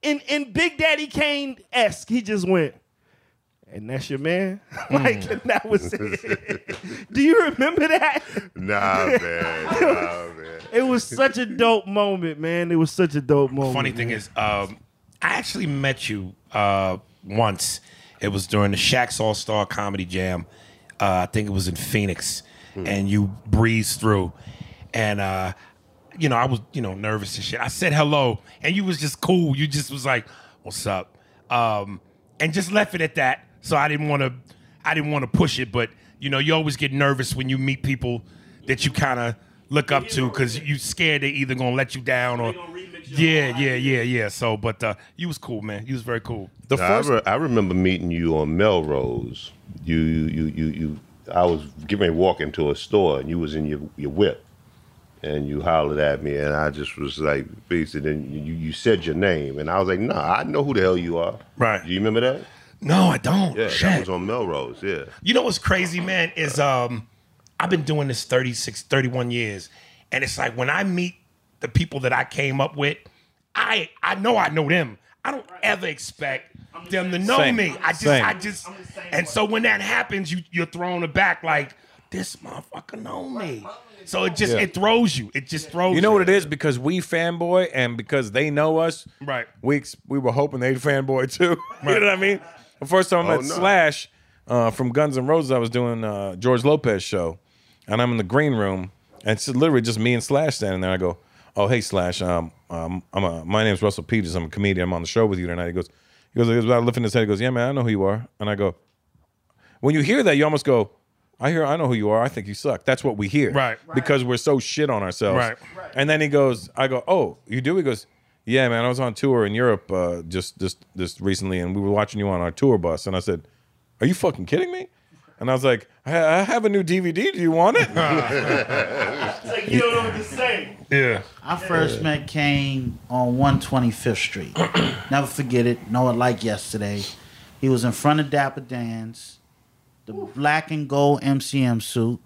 In in Big Daddy Kane esque, he just went. And that's your man. Hmm. like, and that was it. Do you remember that? Nah, man. Nah, man. It was such a dope moment, man. It was such a dope moment. Funny thing man. is, um, I actually met you uh, once. It was during the Shaq's All Star Comedy Jam. Uh, I think it was in Phoenix, and you breezed through, and uh, you know I was you know nervous and shit. I said hello, and you was just cool. You just was like, "What's up?" Um, and just left it at that. So I didn't want to, I didn't want to push it, but you know you always get nervous when you meet people that you kind of look up to because you scared they either gonna let you down or yeah, yeah, yeah, yeah. So, but uh, you was cool, man. You was very cool. The Nah, first I, re- I remember meeting you on Melrose. You, you, you, you. I was getting ready to walk into a store, and you was in your, your whip, and you hollered at me, and I just was like, "Face it." And you, you said your name, and I was like, "Nah, I know who the hell you are." Right. Do you remember that? No, I don't. Yeah, Shit. that was on Melrose. Yeah. You know what's crazy, man, is um I've been doing this 36, 31 years. And it's like when I meet the people that I came up with, I I know I know them. I don't ever expect them to know Same. me. I just Same. I just and so when that happens, you you're thrown aback like this motherfucker know me. So it just Yeah. it throws you. It just throws You know what it is because we fanboy and because they know us. Right. We we were hoping they'd fanboy too. you know what I mean? The first time I Oh, met no. Slash uh, from Guns N' Roses, I was doing uh, George Lopez show, and I'm in the green room, and it's literally just me and Slash standing there. I go, "Oh, hey Slash, um, um, I'm a, my name's Russell Peters. I'm a comedian. I'm on the show with you tonight." He goes, he goes, he goes without lifting his head. He goes, "Yeah, man, I know who you are." And I go, when you hear that, you almost go, I hear, I know who you are. I think you suck. That's what we hear. Right. Because we're so shit on ourselves. Right. And then he goes, I go, oh, you do? He goes, yeah, man. I was on tour in Europe uh, just just just recently, and we were watching you on our tour bus. And I said, are you fucking kidding me? And I was like, I, I have a new DVD. Do you want it? It's like you don't know what to say. Yeah. I first met Kane on 125th Street. Never forget it. Know it like yesterday. He was in front of Dapper Dan's, the black and gold MCM suit,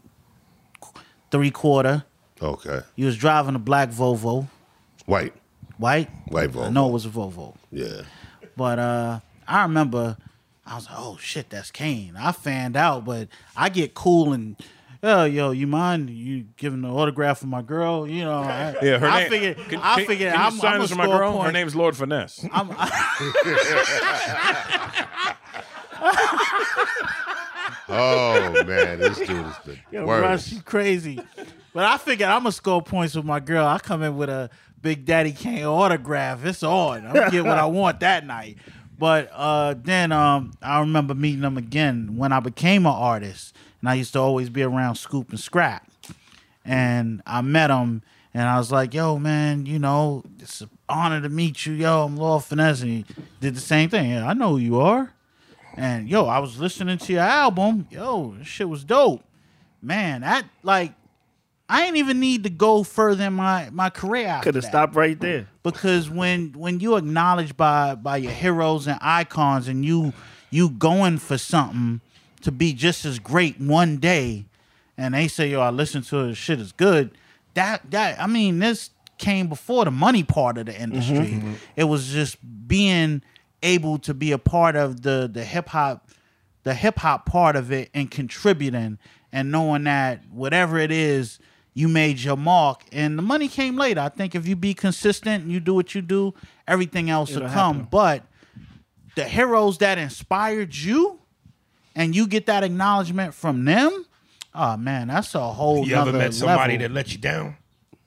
three quarter. Okay. He was driving a black Volvo, White. white. White Volvo. I Volvo. know it was a Volvo. Yeah. But uh, I remember I was like, oh shit, that's Kane. I fanned out, but I get cool and oh yo, you mind you giving the autograph for my girl? You know, I, Yeah, her I name. figured Can, I can- figured can you I'm, sign I'm this for my score girl. point. Her name's Lord Finesse. I'm, Hold Oh man, this dude is the Yo, worst. Russ, you crazy. But I figured I'm gonna score points with my girl. I come in with a Big Daddy Kane autograph. It's on. I'm gonna get what I want that night. But uh, then um, I remember meeting him again when I became an artist, and I used to always be around Scoob and Scrap. And I met him, and I was like, "Yo, man, you know, it's an honor to meet you. Yo, I'm Lord Finesse." And he did the same thing. Yeah, I know who you are. And yo, I was listening to your album. Yo, this shit was dope. Man, that like I ain't even need to go further in my my career. Could have stopped right there. Because when when you acknowledged by by your heroes and icons, and you you going for something to be just as great one day, and they say, "Yo, I listened to it. Shit is good." That that I mean, this came before the money part of the mm-hmm. industry. It was just being able to be a part of the the hip hop the hip hop part of it and contributing and knowing that whatever it is, you made your mark and the money came later. I think if you be consistent and you do what you do, everything else will It'll come. happen. But the heroes that inspired you and you get that acknowledgement from them, oh man, that's a whole You ever met somebody level. that let you down?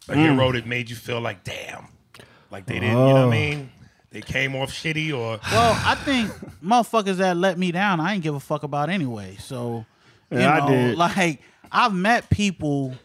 A Mm. hero that made you feel like, damn, like they didn't. You know what I mean? They came off shitty, or Well, I think motherfuckers that let me down, I ain't give a fuck about anyway. So, you Yeah, I know, did. like I've met people,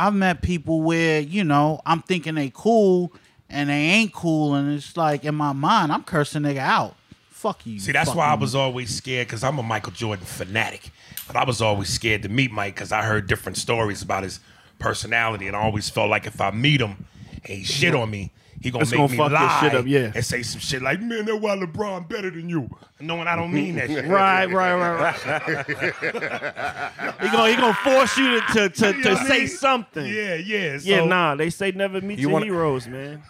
I've met people where you know I'm thinking they cool and they ain't cool, and it's like in my mind I'm cursing nigga out. Fuck you. see, that's why I was always scared because I'm a Michael Jordan fanatic, but I was always scared to meet Mike because I heard different stories about his personality, and I always felt like if I meet him and he shit on me. He gonna It's make gonna me fuck your lie shit up, yeah. and say some shit like, "Man, that's why LeBron better than you," knowing I don't mean that shit. Right, right, right, right. he gonna he gonna force you to to, to, to know what I say mean? something. Yeah, yeah. yeah. Nah, they say never meet You your wanna- heroes, man.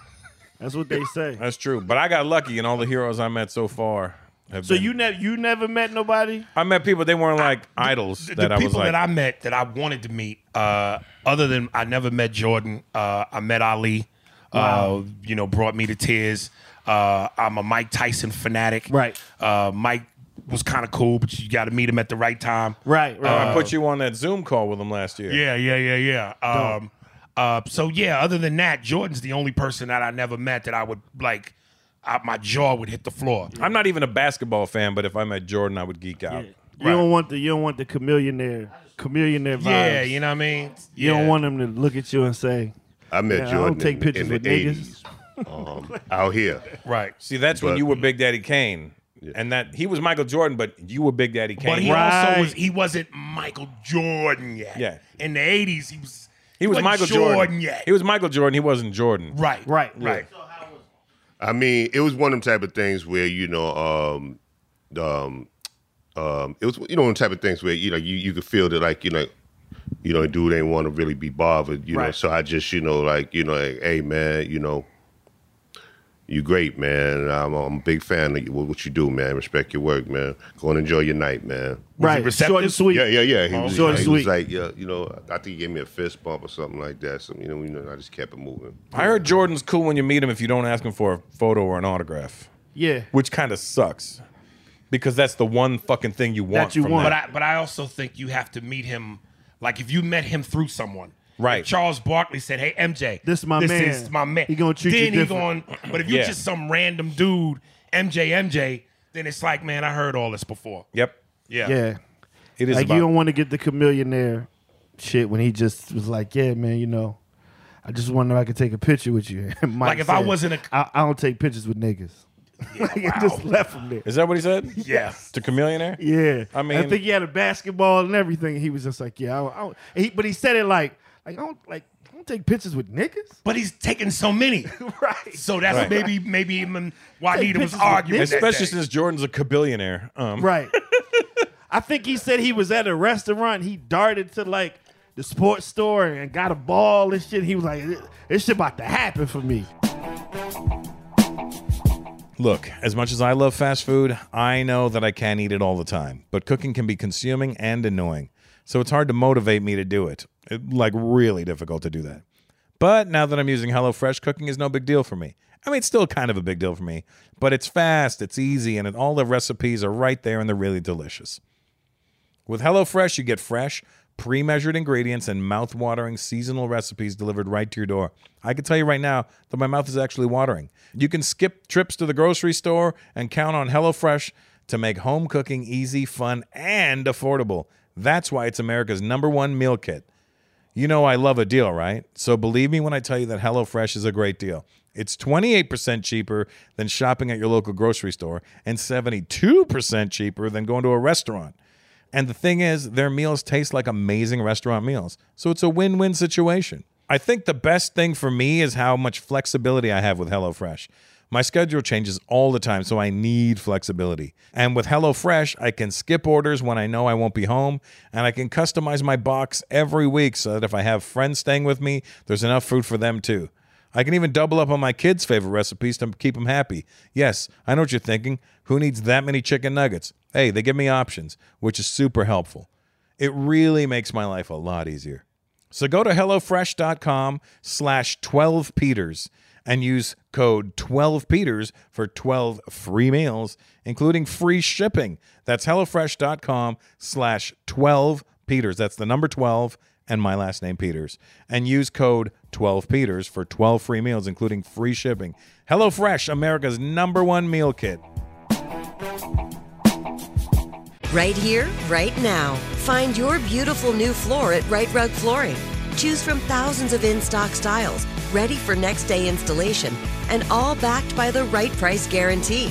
That's what they say. That's true. But I got lucky, and all the heroes I met so far have So been- you never you never met nobody? I met people. They weren't like idols the, that the I was people like. that I met that I wanted to meet, uh, other than I never met Jordan, uh, I met Ali. Uh, you know, brought me to tears. Uh, I'm a Mike Tyson fanatic. Right. Uh, Mike was kind of cool, but you got to meet him at the right time. Right, right. I put you on that Zoom call with him last year. Yeah, yeah, yeah, yeah. Um, uh, so yeah, other than that, Jordan's the only person that I never met that I would like. I, my jaw would hit the floor. I'm not even a basketball fan, but if I met Jordan, I would geek out. You don't want the you don't want the Chamillionaire Chamillionaire vibes. Yeah, you know what I mean. You Yeah. don't want them to look at you and say, I met Yeah, I Jordan don't take in, pictures in the with niggas. 80s, um, out here. right. See, that's when you were Big Daddy Kane, and that he was Michael Jordan, but you were Big Daddy Kane. But he Right. also was he wasn't Michael Jordan yet. Yeah. In the eighties, he was He was wasn't Michael Jordan. yet. He was Michael Jordan. He wasn't Jordan. right. Right. Right. I mean, it was one of them type of things where you know, um, um, um, it was you know, one type of things where you know you you could feel that like you know, you know, dude ain't want to really be bothered, you know. So I just you know like you know, like, hey man, you know, you great man. I'm, I'm a big fan of you, what what you do, man. Respect your work, man. Go and enjoy your night, man. Right. receptive? Short and sweet. Yeah, yeah, yeah. He was, Short and he sweet. was like, yeah, you know, I think he gave me a fist bump or something like that. So you know, you know, I just kept it moving. I heard Jordan's cool when you meet him if you don't ask him for a photo or an autograph, Yeah. which kind of sucks because that's the one fucking thing you want. That you from want. But. I but I also think you have to meet him like if you met him through someone. Right. If Charles Barkley said, "Hey MJ, This my this man. is my man." He gonna treat you then he different. going. But if you're Yeah. just some random dude, MJ, MJ, then it's like, man, I heard all this before. Yep, Yeah. Yeah. it is Like about. you don't want to get the Chamillionaire shit when he just was like, "Yeah, man, you know, I just wonder if I could take a picture with you." Mike Like, if I wasn't a- I, I don't take pictures with niggas. like, it just left him there. is that what he said? Yeah. To Chamillionaire? Yeah, I mean- I think he had a basketball and everything. He was just like, "Yeah," I don't, I don't, he, but he said it like, like I don't like I don't take pictures with niggas. But he's taking so many. right. So that's Right. maybe maybe even why Take Nita was arguing. Especially since Jordan's a kabillionaire. Um, Right. I think he said he was at a restaurant. He darted to like the sports store and got a ball and shit. He was like, "This shit about to happen for me." Look, as much as I love fast food, I know that I can't eat it all the time. But cooking can be consuming and annoying. So it's hard to motivate me to do it. It- like, really difficult to do that. But now that I'm using HelloFresh, cooking is no big deal for me. I mean, it's still kind of a big deal for me, but it's fast, it's easy, and all the recipes are right there and they're really delicious. With HelloFresh, you get fresh, pre measured ingredients and mouth watering seasonal recipes delivered right to your door. I can tell you right now that my mouth is actually watering. You can skip trips to the grocery store and count on HelloFresh to make home cooking easy, fun, and affordable. That's why it's America's number one meal kit. You know I love a deal, right? So believe me when I tell you that HelloFresh is a great deal. It's 28% cheaper than shopping at your local grocery store and 72% cheaper than going to a restaurant. And the thing is, their meals taste like amazing restaurant meals. So it's a win win situation. I think the best thing for me is how much flexibility I have with HelloFresh. My schedule changes all the time, so I need flexibility. And with HelloFresh, I can skip orders when I know I won't be home, and I can customize my box every week so that if I have friends staying with me, there's enough food for them too. I can even double up on my kids' favorite recipes to keep them happy. Yes, I know what you're thinking. Who needs that many chicken nuggets? Hey, they give me options, which is super helpful. It really makes my life a lot easier. So go to HelloFresh.com slash 12peters and use code 12peters for 12 free meals, including free shipping. That's HelloFresh.com slash 12peters. That's the number 12 and my last name Peters. And use code 12peters for 12 free meals, including free shipping. HelloFresh, America's number one meal kit. Right here, right now. Find your beautiful new floor at Rite Rug Flooring. Choose from thousands of in stock styles, ready for next day installation, and all backed by the right price guarantee.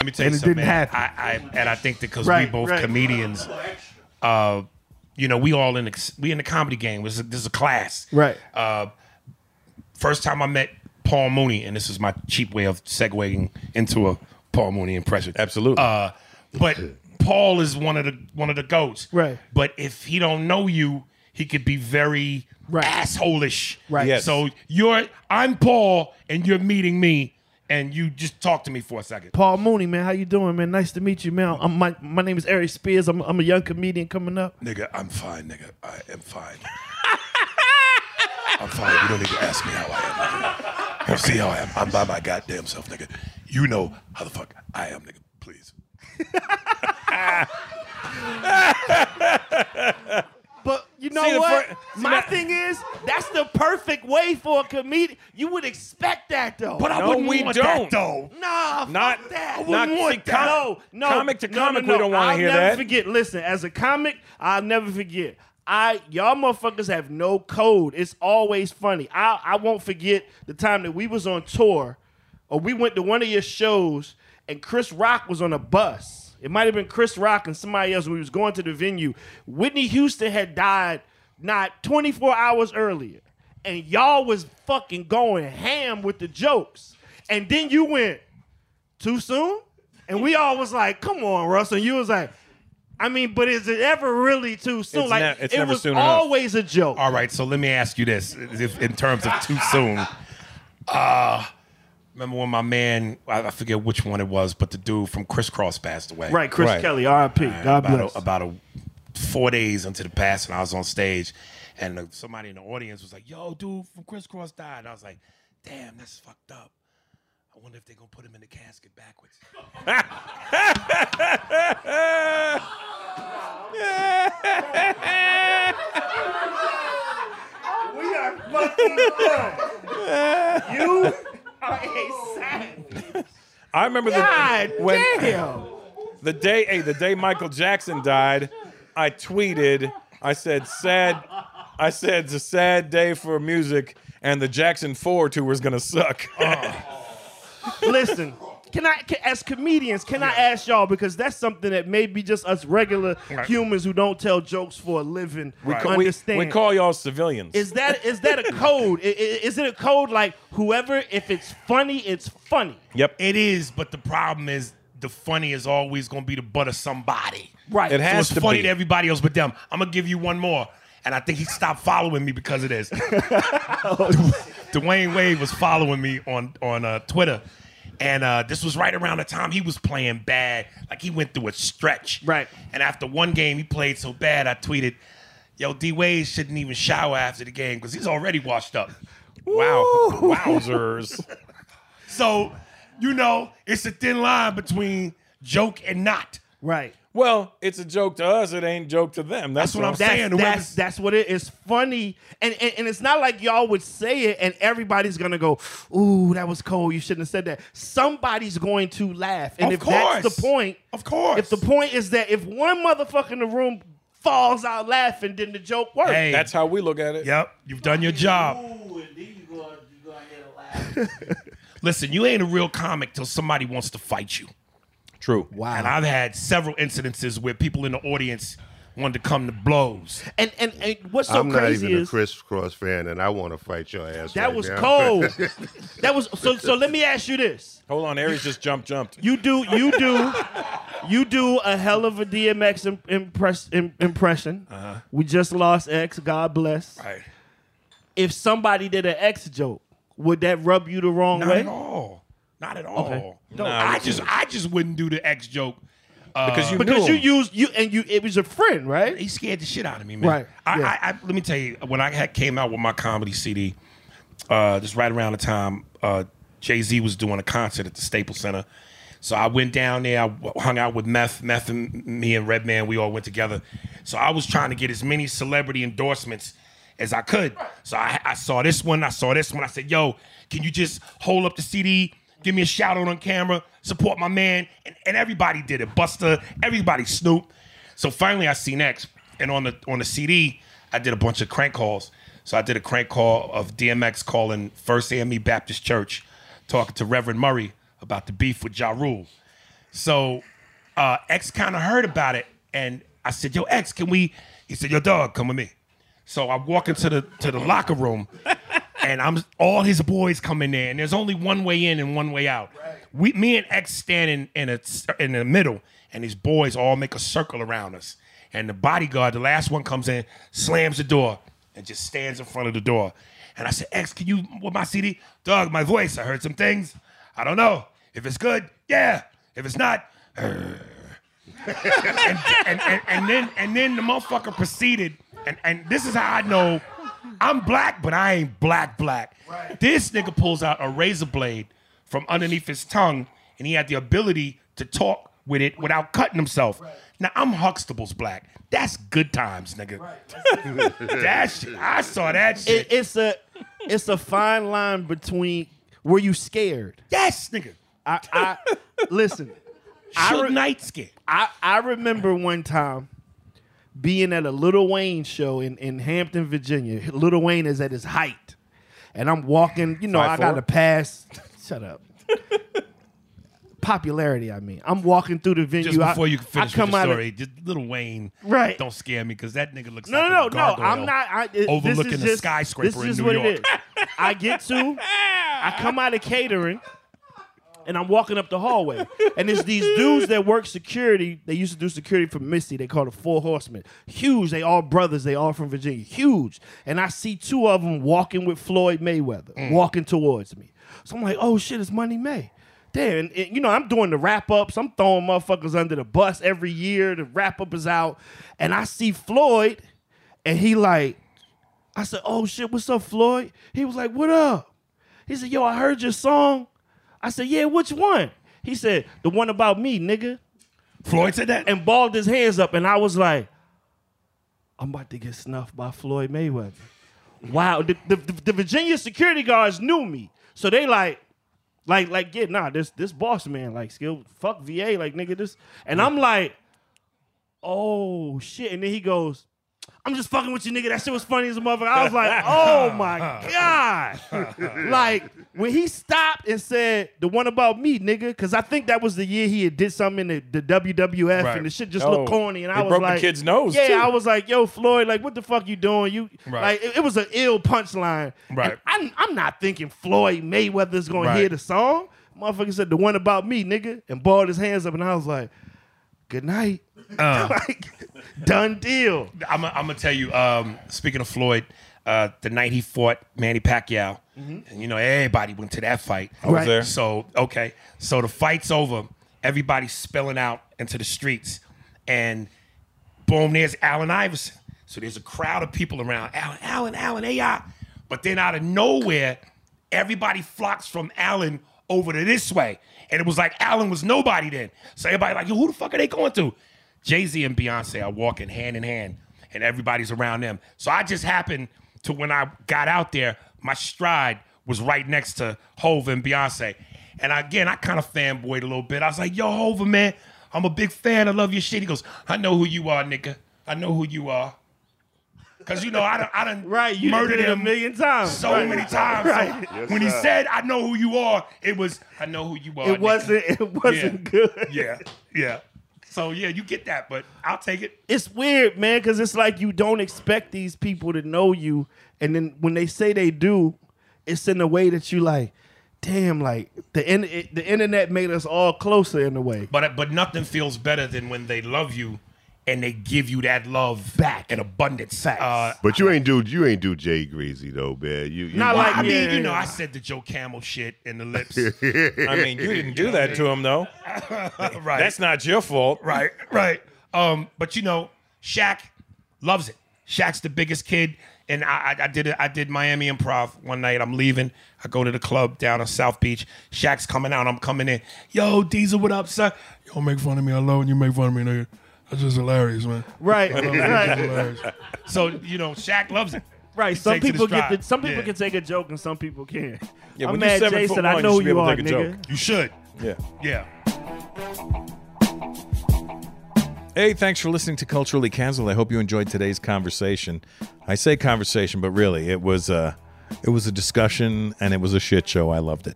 Let me tell you And it something, didn't man. happen. I, I and I think that because Right, we both right. comedians, uh, you know, we all in the, we in the comedy game. This is, this is a class, Right. Uh, first time I met Paul Mooney, and this is my cheap way of segueing into a Paul Mooney impression. Absolutely. Uh, but Paul is one of the one of the goats. Right. But if he don't know you, he could be very Right. assholish. Right. Yes. So you're I'm Paul, and you're meeting me, and you just talk to me for a second. Paul Mooney, man, how you doing, man? Nice to meet you, man. I'm, my my name is Aries Spears. I'm I'm a young comedian coming up. Nigga, I'm fine, nigga. I am fine. I'm fine. You don't need to ask me how I am, nigga. You see how I am. I'm by my goddamn self, nigga. You know how the fuck I am, nigga. Please. But You know See, what? fir- see, My that- thing is, that's the perfect way for a comedian. You would expect that though. But I No, wouldn't we want don't. that though. Nah, Not- fuck that. not- I wouldn't want see, that. com- no, no, comic to no, comic, no, we don't wanna I'll hear never that. Forget. Listen, as a comic, I'll never forget. I y'all motherfuckers have no code. It's always funny. I I won't forget the time that we was on tour, or we went to one of your shows, and Chris Rock was on a bus. It might have been Chris Rock and somebody else. when We was going to the venue. Whitney Houston had died not 24 hours earlier, and y'all was fucking going ham with the jokes. And then you went too soon, and we all was like, "Come on, Russ," and you was like. I mean, but is it ever really too soon? It's like ne- it's it never was soon enough. always a joke. All right, so let me ask you this: if, in terms of too soon, uh, remember when my man, I I forget which one it was, but the dude from Kris Kross passed away. Right, Chris Right. Kelly, R.I.P. God about bless. A, about a four days into the passing, I was on stage, and uh, somebody in the audience was like, "Yo, dude from Kris Kross died." And I was like, "Damn, that's fucked up." I wonder if they're gonna put him in the casket backwards. we are fucking done. you Oh, are a. I remember God the when damn. the day hey, the day Michael Jackson died, I tweeted, I said sad I said it's a sad day for music and the Jackson 4 tour is gonna suck. Listen, can I, can, as comedians, can I ask y'all because that's something that maybe just us regular humans who don't tell jokes for a living we, we ca- we, understand. we call y'all civilians. is that is that a code? I- i- Is it a code like whoever, if it's funny, it's funny? yep. It is, but the problem is the funny is always gonna be the butt of somebody. Right. It has So has it's to funny be. to everybody else but them. I'm gonna give you one more. And I think he stopped following me because of this. Dwyane Wade was following me on on uh, Twitter, and uh, this was right around the time he was playing bad. Like he went through a stretch. Right. And after one game he played so bad, I tweeted, "Yo, D Wade shouldn't even shower after the game because he's already washed up." Wow. Wowzers. So, you know, it's a thin line between joke and not. Right. Well, it's a joke to us, it ain't joke to them. That's, That's what. I'm That's, saying. that's, whoever's- that's what it is. Funny, and, and and it's not like y'all would say it, and everybody's gonna go, "Ooh, that was cold. You shouldn't have said that." Somebody's going to laugh, and Of if that's course. the point, Of course. if the point is that if one motherfucker in the room falls out laughing, then the joke works. Hey, That's how we look at it. Yep, you've done your job. Ooh, and then you go, you go ahead and laugh. Listen, you ain't a real comic till somebody wants to fight you. True. Wow. And I've had several incidences where people in the audience wanted to come to blows. And, and and what's so I'm not even a is Kris Kross fan, and I want to fight your ass. that right was now. cold. that was so. So let me ask you this: Hold on, Aries just jumped, jumped. You do, you do, you do a hell of a DMX im- impress, im- impression. Uh-huh. We just lost X. God bless. Right. If somebody did an X joke, would that rub you the wrong Not way? at all. Not at all. Okay. No, Nah, I just I just wouldn't do the X joke. Uh, Because you Because knew you him. used you and you. It was a friend, right? he scared the shit out of me, man. Right, I, yeah. I, I let me tell you, when I had came out with my comedy CD, uh, just right around the time uh, Jay Z was doing a concert at the Staples Center. So I went down there, I w- hung out with Meth, Meth and me and Redman, we all went together. So I was trying to get as many celebrity endorsements as I could. So I, I saw this one, I saw this one. I said, yo, can you just hold up the CD, give me a shout out on camera, support my man? And, and everybody did it. Buster, everybody, Snoop. So finally I seen X. And on the on the CD, I did a bunch of crank calls. So I did a crank call of DMX calling First AME Baptist Church, talking to Reverend Murray about the beef with Ja Rule. So uh, X kind of heard about it, and I said, "Yo, X, can we?" He said, "Yo, dog, come with me." So I walk into the to the locker room, and I'm all his boys come in there, and there's only one way in and one way out. We, me and X standing in a in the middle, and his boys all make a circle around us. And the bodyguard, the last one, comes in, slams the door, and just stands in front of the door. And I said, X, can you with my CD, dog? My voice. I heard some things. I don't know if it's good. Yeah. If it's not, uh. and, and, and, and then and then the motherfucker proceeded, and, and this is how I know I'm black, but I ain't black black. This nigga pulls out a razor blade from underneath his tongue, and he had the ability to talk with it without cutting himself. Now I'm Huxtable's black. That's good times, nigga. that shit. I saw that shit. It, it's a it's a fine line between were you scared? yes, nigga. I, I listen. I Suge re- Knight scared. I, I remember one time being at a Lil Wayne show in, in Hampton, Virginia. Lil Wayne is at his height. And I'm walking, you know, I got to pass. Shut up. Popularity, I mean. I'm walking through the venue. Just before I, you finish I come with the of- story, just Lil Wayne, Right. Don't scare me because that nigga looks No, like no, a no, no. I'm not. I, it- this overlooking is the just, skyscraper This is in New what York. it is. I get to, I come out of catering, and I'm walking up the hallway, and it's these dudes that work security. They used to do security for Missy. They call it Four Horsemen. Huge. They all brothers. They all from Virginia. Huge. And I see two of them walking with Floyd Mayweather, Mm. walking towards me. So I'm like, oh shit, it's Money May. Damn, and, and, you know, I'm doing the Rap Ups. I'm throwing motherfuckers under the bus every year. The Rap Up is out. And I see Floyd, and he like, I said, oh shit, what's up, Floyd? He was like, what up? He said, yo, I heard your song. I said, yeah, which one? He said, the one about me, nigga. Floyd said that. And balled his hands up. And I was like, I'm about to get snuffed by Floyd Mayweather. Wow. The, the, the Virginia security guards knew me. So they like, like, like, yeah, nah, this this boss man, like, skill, fuck VA, like, nigga, this. And I'm like, oh shit. And then he goes, I'm just fucking with you, nigga. That shit was funny as a motherfucker. I was like, oh my God. like, when he stopped and said, the one about me, nigga, because I think that was the year he had did something in the, the WWF Right. and the shit just Oh, looked corny. And I was broke the like, kid's nose, Yeah, too. I was like, yo, Floyd, like, what the fuck you doing? You Right. like it, it was an ill punchline. Right. I'm, I'm not thinking Floyd Mayweather's gonna Right. hear the song. Motherfucker said the one about me, nigga, and balled his hands up, and I was like, good night. Uh. like, done deal. I'm gonna tell you. Um, speaking of Floyd, uh, the night he fought Manny Pacquiao, and you know everybody went to that fight. I was there. So okay, so the fight's over. Everybody's spilling out into the streets, and boom, there's Allen Iverson. So there's a crowd of people around. Allen, Allen, Allen, AI. But then out of nowhere, everybody flocks from Allen over to this way. And it was like Allen was nobody then. So everybody like, yo, who the fuck are they going to? Jay-Z and Beyonce are walking hand in hand, and everybody's around them. So I just happened to when I got out there, my stride was right next to Hova and Beyonce. And again, I kind of fanboyed a little bit. I was like, yo, Hova, man, I'm a big fan. I love your shit. He goes, I know who you are, nigga. I know who you are. Cause you know I done, I done Right, you murdered did it a million times. so Right. many times. So Right. when he said I know who you are, it was I know who you are. It nigga." wasn't. It wasn't good. Yeah, yeah. So yeah, you get that, but I'll take it. It's weird, man, because it's like you don't expect these people to know you, and then when they say they do, it's in a way that you like, damn, like the in, it, the internet made us all closer in a way. But but nothing feels better than when they love you and they give you that love back in abundance. Uh, But you ain't do you ain't do Jay Greasy though, man. You, you Not well, like I mean, yeah, you know, yeah. I said the Joe Camel shit in the lips. I mean, you didn't do that to him, though. right. That's not your fault. right, right. Um, but you know, Shaq loves it. Shaq's the biggest kid, and I, I, I did it. I did Miami Improv one night. I'm leaving. I go to the club down on South Beach. Shaq's coming out. I'm coming in. Yo, Diesel, what up, sir? You don't make fun of me. I love when you make fun of me, nigga. That's just hilarious, man. Right, right, hilarious. So you know, Shaq loves it. right. Some takes it in people get the, some people Yeah. can take a joke and some people can't. Yeah, I'm when you're mad seven Jay foot said, one, I know should who be you are, nigga. joke. You should. Yeah. Yeah. Hey, thanks for listening to Culturally Cancelled. I hope you enjoyed today's conversation. I say conversation, but really, it was a, it was a discussion and it was a shit show. I loved it.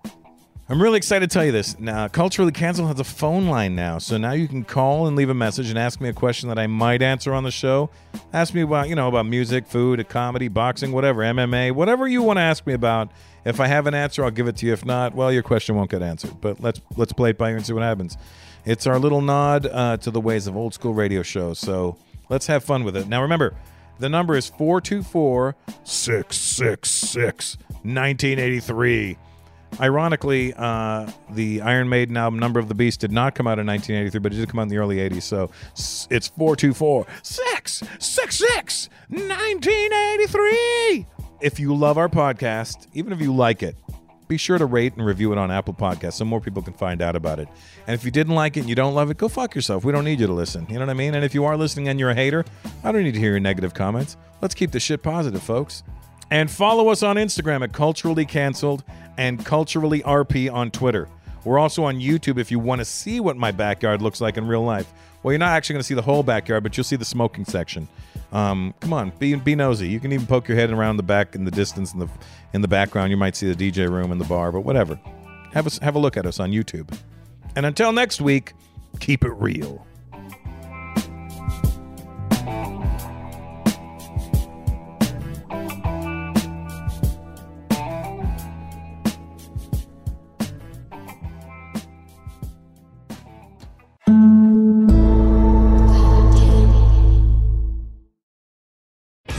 I'm really excited to tell you this. Now, Culturally Cancelled has a phone line now, so now you can call and leave a message and ask me a question that I might answer on the show. Ask me about, you know, about music, food, comedy, boxing, whatever, MMA, whatever you want to ask me about. If I have an answer, I'll give it to you. If not, well, your question won't get answered. But let's let's play it by ear and see what happens. It's our little nod uh, to the ways of old school radio shows. So let's have fun with it. Now, remember, the number is 424 666 1983. Ironically, uh, the Iron Maiden album Number of the Beast did not come out in 1983, but it did come out in the early 80s. So it's 424 666 1983. If you love our podcast, even if you like it, be sure to rate and review it on Apple Podcasts so more people can find out about it. And if you didn't like it and you don't love it, go fuck yourself. We don't need you to listen. You know what I mean? And if you are listening and you're a hater, I don't need to hear your negative comments. Let's keep the shit positive, folks. And follow us on Instagram at Culturally Cancelled and Culturally RP on Twitter. We're also on YouTube if you want to see what my backyard looks like in real life. Well, you're not actually going to see the whole backyard, but you'll see the smoking section. Um, come on, be be nosy. You can even poke your head around the back in the distance in the in the background. You might see the DJ room and the bar, but whatever. Have us have a look at us on YouTube. And until next week, keep it real.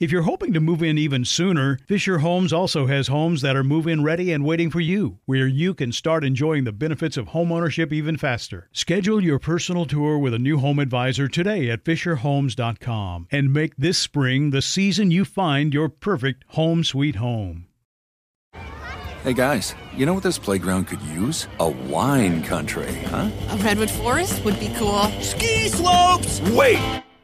If you're hoping to move in even sooner, Fisher Homes also has homes that are move in ready and waiting for you, where you can start enjoying the benefits of homeownership even faster. Schedule your personal tour with a new home advisor today at FisherHomes.com and make this spring the season you find your perfect home sweet home. Hey guys, you know what this playground could use? A wine country, huh? A redwood forest would be cool. Ski slopes! Wait!